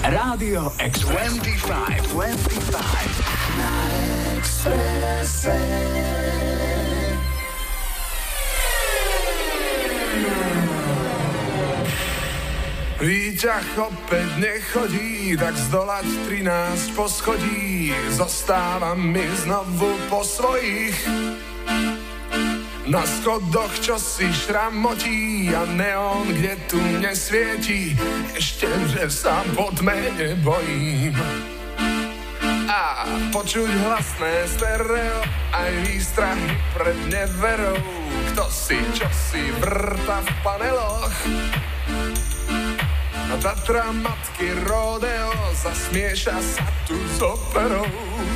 S1: Rádio X25. 25. Na Expresse.
S22: Výťah opäť nechodí, tak zdolať 13 poschodí. Zostávam mi znovu po svojich. Na schodoch, čo si šramotí a neon, kde tu nesvieti, ešte, že sa pod mene bojím. A počuť hlasné stereo, aj výstrach pred neverou, kto si, čo si vrta v paneloch. A Tatra matky rodeo zasmieša sa tu s operou,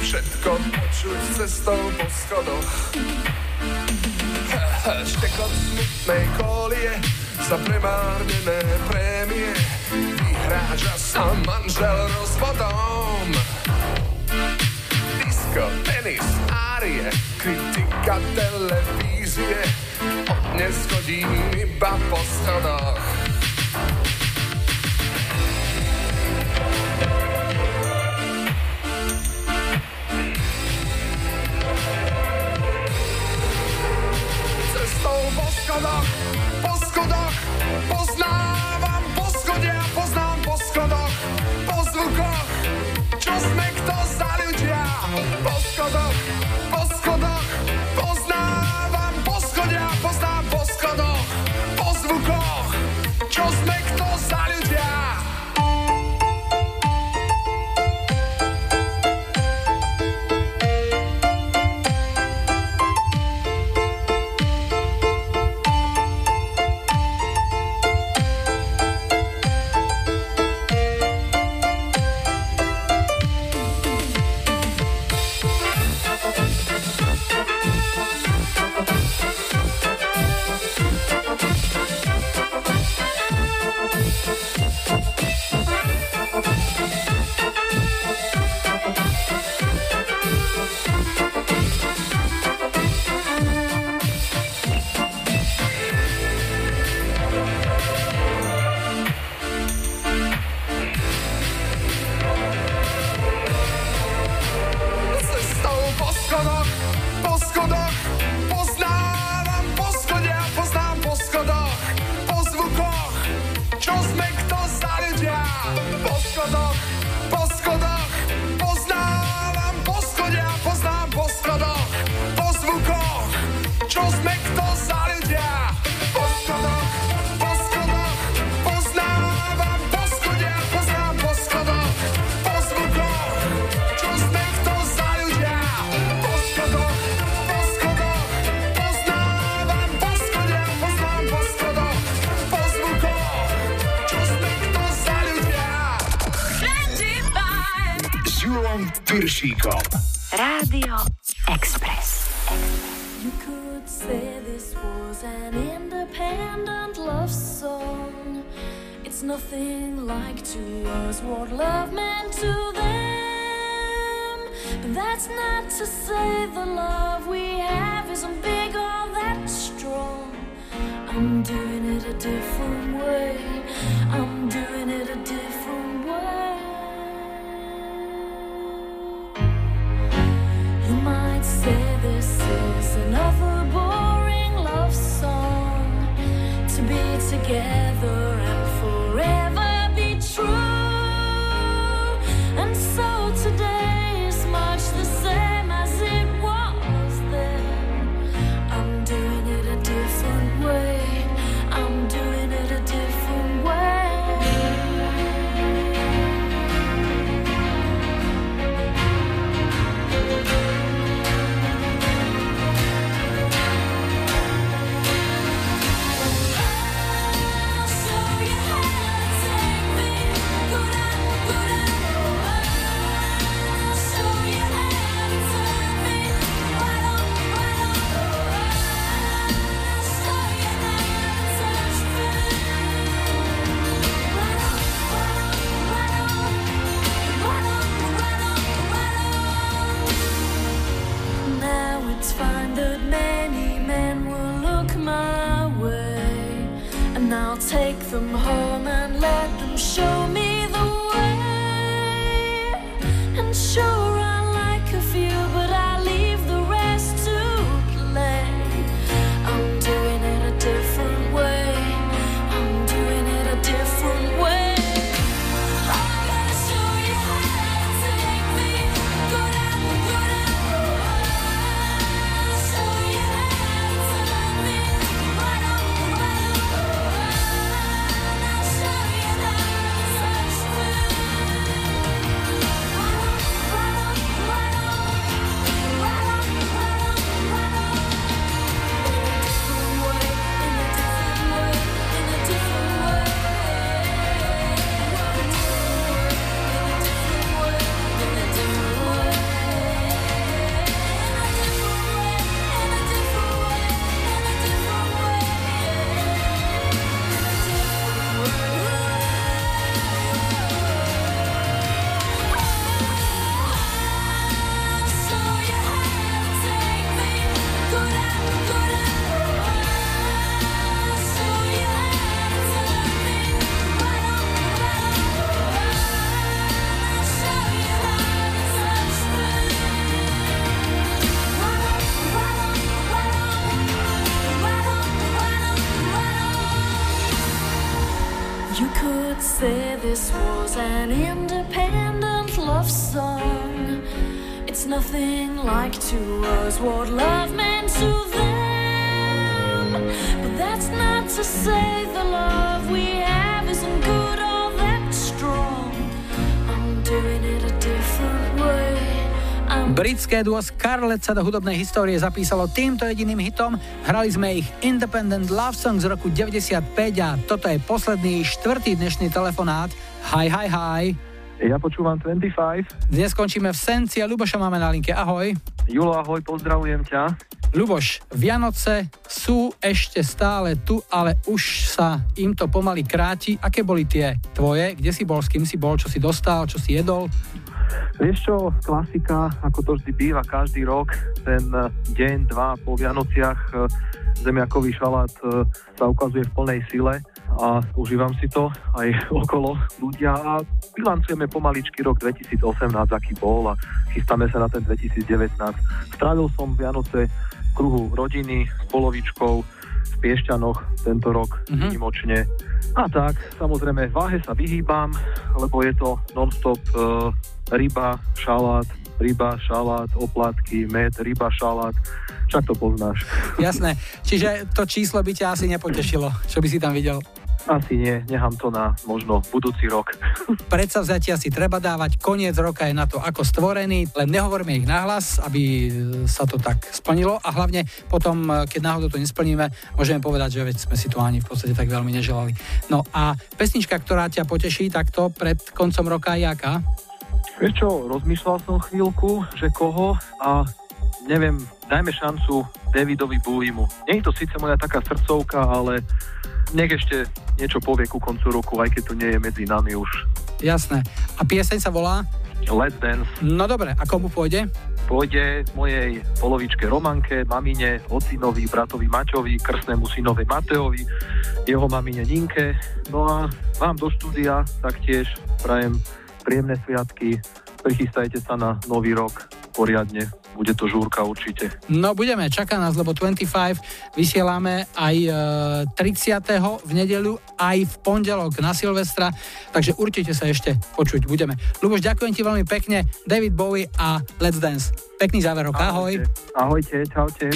S22: všetko počuť cestou po schodoch. Štekot smutnej kolie za premárnené prémie. Vyhráža sa manžel rozvodom. Disko, tenis, árie, kritika televízie. Od dnes chodím iba po schodoch. Schodoch, po schodoch, poznávam poschodia, poznám po schodoch, po zvukoch, čo sme kto za ľudia. Po po schodoch,
S5: was an independent love song. It's nothing like to us what love meant to them. But that's not to say the love we have isn't big or that strong. I'm doing it a different way. I'm together
S3: Britské duo Scarlett sa do hudobnej histórie zapísalo týmto jediným hitom. Hrali sme ich Independent Love Song z roku 95 a toto je posledný štvrtý dnešný telefonát. Hi, hi, hi.
S23: Ja počúvam 25.
S3: Dnes skončíme v Senci a Ľuboša máme na linke. Ahoj.
S23: Julo, ahoj, pozdravujem ťa.
S3: Ľuboš, Vianoce sú ešte stále tu, ale už sa im to pomaly kráti. Aké boli tie tvoje? Kde si bol, s kým si bol, čo si dostal, čo si jedol?
S23: Vieš čo, klasika, ako to vždy býva každý rok, ten eh, deň, dva po Vianociach eh, zemiakový šalát eh, sa ukazuje v plnej sile a užívam si to aj okolo ľudia a bilancujeme pomaličky rok 2018, aký bol a chystáme sa na ten 2019. Strávil som Vianoce v kruhu rodiny s polovičkou v Piešťanoch tento rok
S3: Mhm.
S23: výnimočne. A tak, samozrejme, váhe sa vyhýbam, lebo je to non-stop e, ryba, šalát, ryba, šalát, oplatky, med, ryba, šalát. Však to poznáš.
S3: Jasné. Čiže to číslo by ťa asi nepotešilo, čo by si tam videl.
S23: Asi nie, nechám to na možno budúci rok.
S3: Predsavzatia si treba dávať, koniec roka je na to ako stvorený, len nehovoríme ich nahlas, aby sa to tak splnilo a hlavne potom, keď náhodou to nesplníme, môžeme povedať, že veď sme si to ani v podstate tak veľmi neželali. No a pesnička, ktorá ťa poteší takto pred koncom roka je aká?
S23: Vieš čo, rozmýšľal som chvíľku, že koho a neviem, dajme šancu Davidovi Bowiemu. Nie je to síce moja taká srdcovka, ale nech ešte niečo povie ku koncu roku, aj keď tu nie je medzi nami už.
S3: Jasné. A pieseň sa volá?
S23: Let's Dance.
S3: No dobre, a komu pôjde?
S23: Pôjde mojej polovičke Romanke, mamine, ocinovi, bratovi Maťovi, krstnému synovi Mateovi, jeho mamine Ninke. No a vám do štúdia taktiež prajem príjemné sviatky, prichystajte sa na nový rok poriadne, bude to žúrka určite.
S3: No budeme, čaká nás, lebo 25 vysielame aj e, 30. v nedeľu, aj v pondelok na Silvestra, takže určite sa ešte počuť budeme. Luboš, ďakujem ti veľmi pekne, David Bowie a Let's Dance. Pekný záver ahoj.
S23: Ahojte, čaute.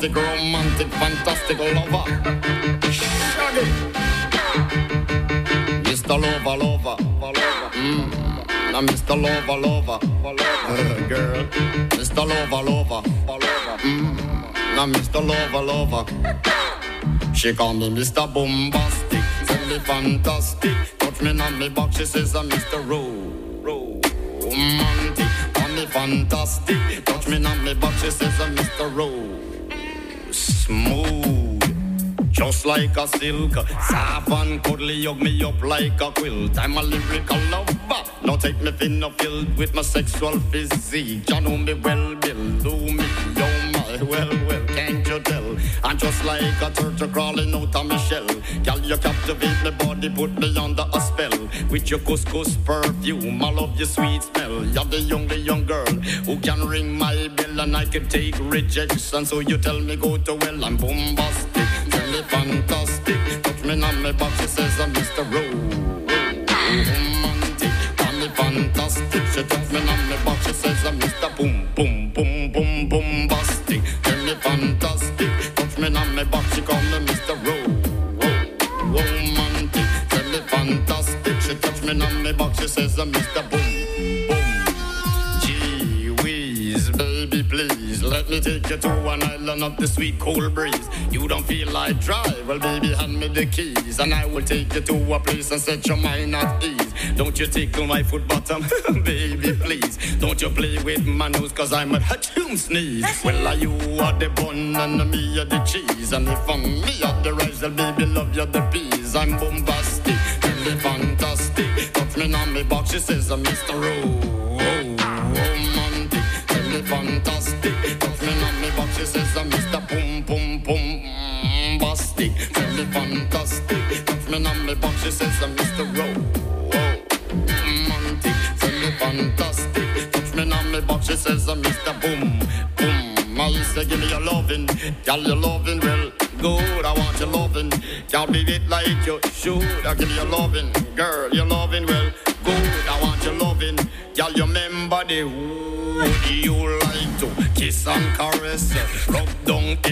S24: Bombastic, romantic, fantastic lover. Shaggy. Mr. Lover, lover, lover. Mm. Now Mr. Lover, lover, lover. Girl. Mr. Lover, lover, lover. Mm. Now Mr. Lover, lover. She call me Mr. Bombastic, tell me fantastic. Touch me on me back, she says I'm Mr. Ro, romantic. Call me fantastic, touch me on me back, she says I'm Mr. Ro, smooth. Just like a silk, soft and cuddly, hug me up like a quilt. I'm a lyrical lover. Now take me thin or filled with my sexual physique. You know me well, Bill. Do me, oh my, well, well, you? I'm just like a turtle crawling out of my shell. Girl, you captivate my body, put me under a spell. With your couscous perfume, I love your sweet smell. You're the only young girl who can ring my bell and I can take rejection. So you tell me go to well, I'm bombastic, tell me fantastic. Touch me on my back, she says I'm Mr. Me fantastic. She touch me on my back, she says I'm Mr. Boom, boom, boom, boom, me back, she call me Mr. Ro, romantic. Tell me fantastic, she touch me on my back, she says I'm Mr. Boom, take you to an island of the sweet cool breeze. You don't feel like drive, well, baby, hand me the keys, and I will take you to a place and set your mind at ease. Don't you tickle my foot bottom, baby, please. Don't you play with my nose, cause I'm a hatchoon sneeze. Well, are you are the bun and me are the cheese, and if I'm me are the rice, well, baby, love you the peas. I'm bombastic, me fantastic. Touch me on me box, she says I'm Mr. Ro- romantic. Tell me fantastic. She says I'm Mr. Boom Boom Boom Bastic. Tell me fantastic. Touch me on me box, she says I'm Mr. Ro- romantic. Tell me fantastic. Touch me on me box, she says I'm Mr. Boom Boom. I say give me your loving, girl, your loving well good. I want your loving, can't be it like you should. I give you your loving, girl, your loving well good. I want your loving, girl, you remember the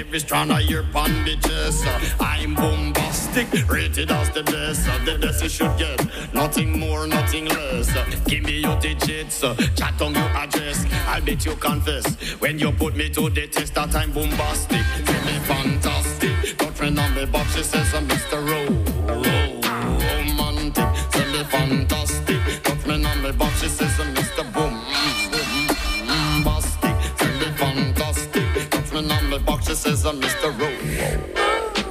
S24: every strand of your bandages. I'm bombastic, rated as the best, the best you should get. Nothing more, nothing less. Give me your digits, chat on your address. I'll bet you confess when you put me to the test that I'm bombastic. Tell me fantastic. Touch me on me box, she says I'm Mr. Ro, Ro, romantic. Tell me fantastic. Says I'm Mr. Ro,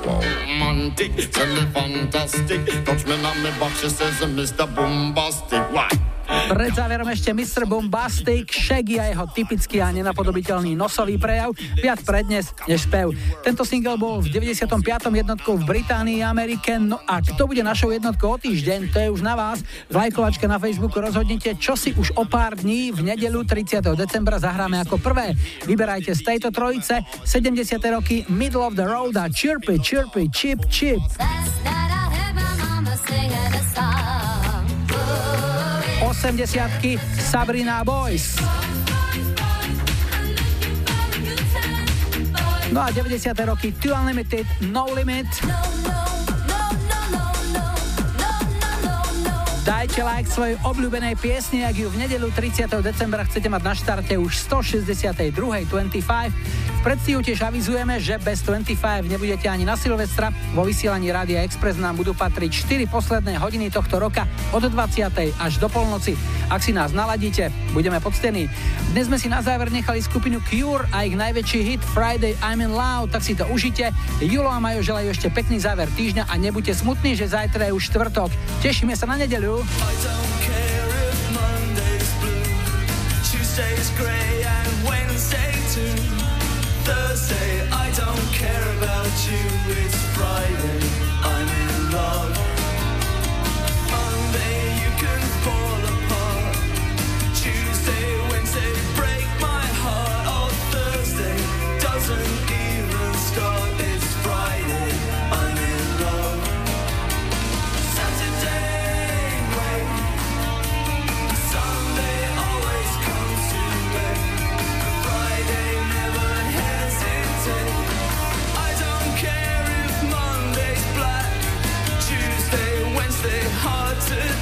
S24: romantic. Tell me fantastic. Touch me on me box, she says I'm Mr. Bombastic. Why?
S3: Pred záverom ešte Mr. Bombastic, Shaggy a jeho typický a nenapodobiteľný nosový prejav, viac prednes než spev. Tento single bol v 95. jednotkou v Británii a Amerike, no a kto bude našou jednotkou o týždeň, to je už na vás. V lajkovačke na Facebooku rozhodnite, čo si už o pár dní v nedelu 30. decembra zahráme ako prvé. Vyberajte z tejto trojice 70. roky Middle of the Road a Chirpy, Chirpy, Chip, Chip. 80 Sabrina Boys. No a 90. roky Too Unlimited, No Limit. Dajte like svojej obľúbenej piesni, ak ju v nedelu 30. decembra chcete mať na štarte už 162. 25. V predstihu tiež avizujeme, že bez 25 nebudete ani na Silvestra. Vo vysielaní Rádia Express nám budú patriť 4 posledné hodiny tohto roka od 20. až do polnoci. Ak si nás naladíte, budeme poctení. Dnes sme si na záver nechali skupinu Cure a ich najväčší hit Friday I'm in Love, tak si to užite. Julo a Majo želajú ešte pekný záver týždňa a nebuďte smutní, že zajtra je už štvrtok. Tešíme sa na nedeľu. Blue.
S11: I don't care if Monday's blue, Tuesday's grey
S15: and Wednesday too. Thursday, I don't care about you, it's Friday.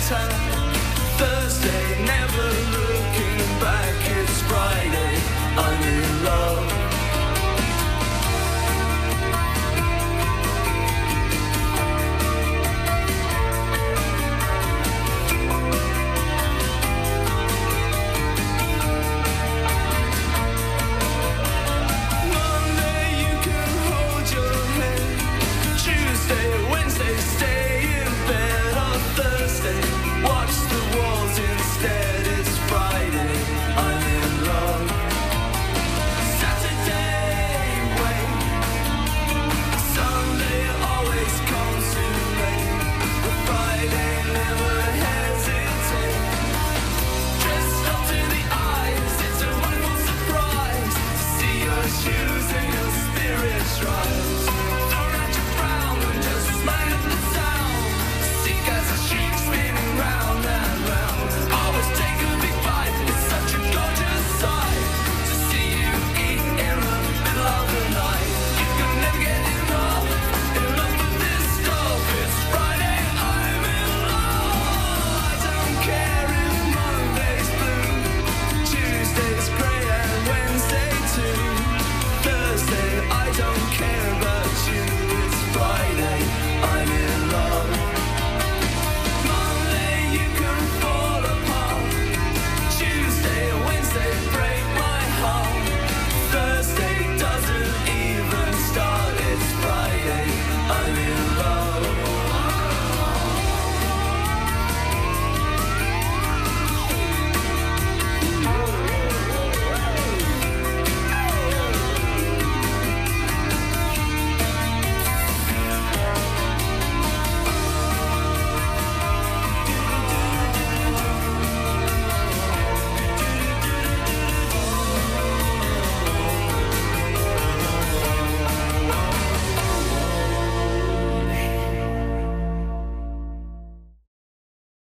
S15: Thursday never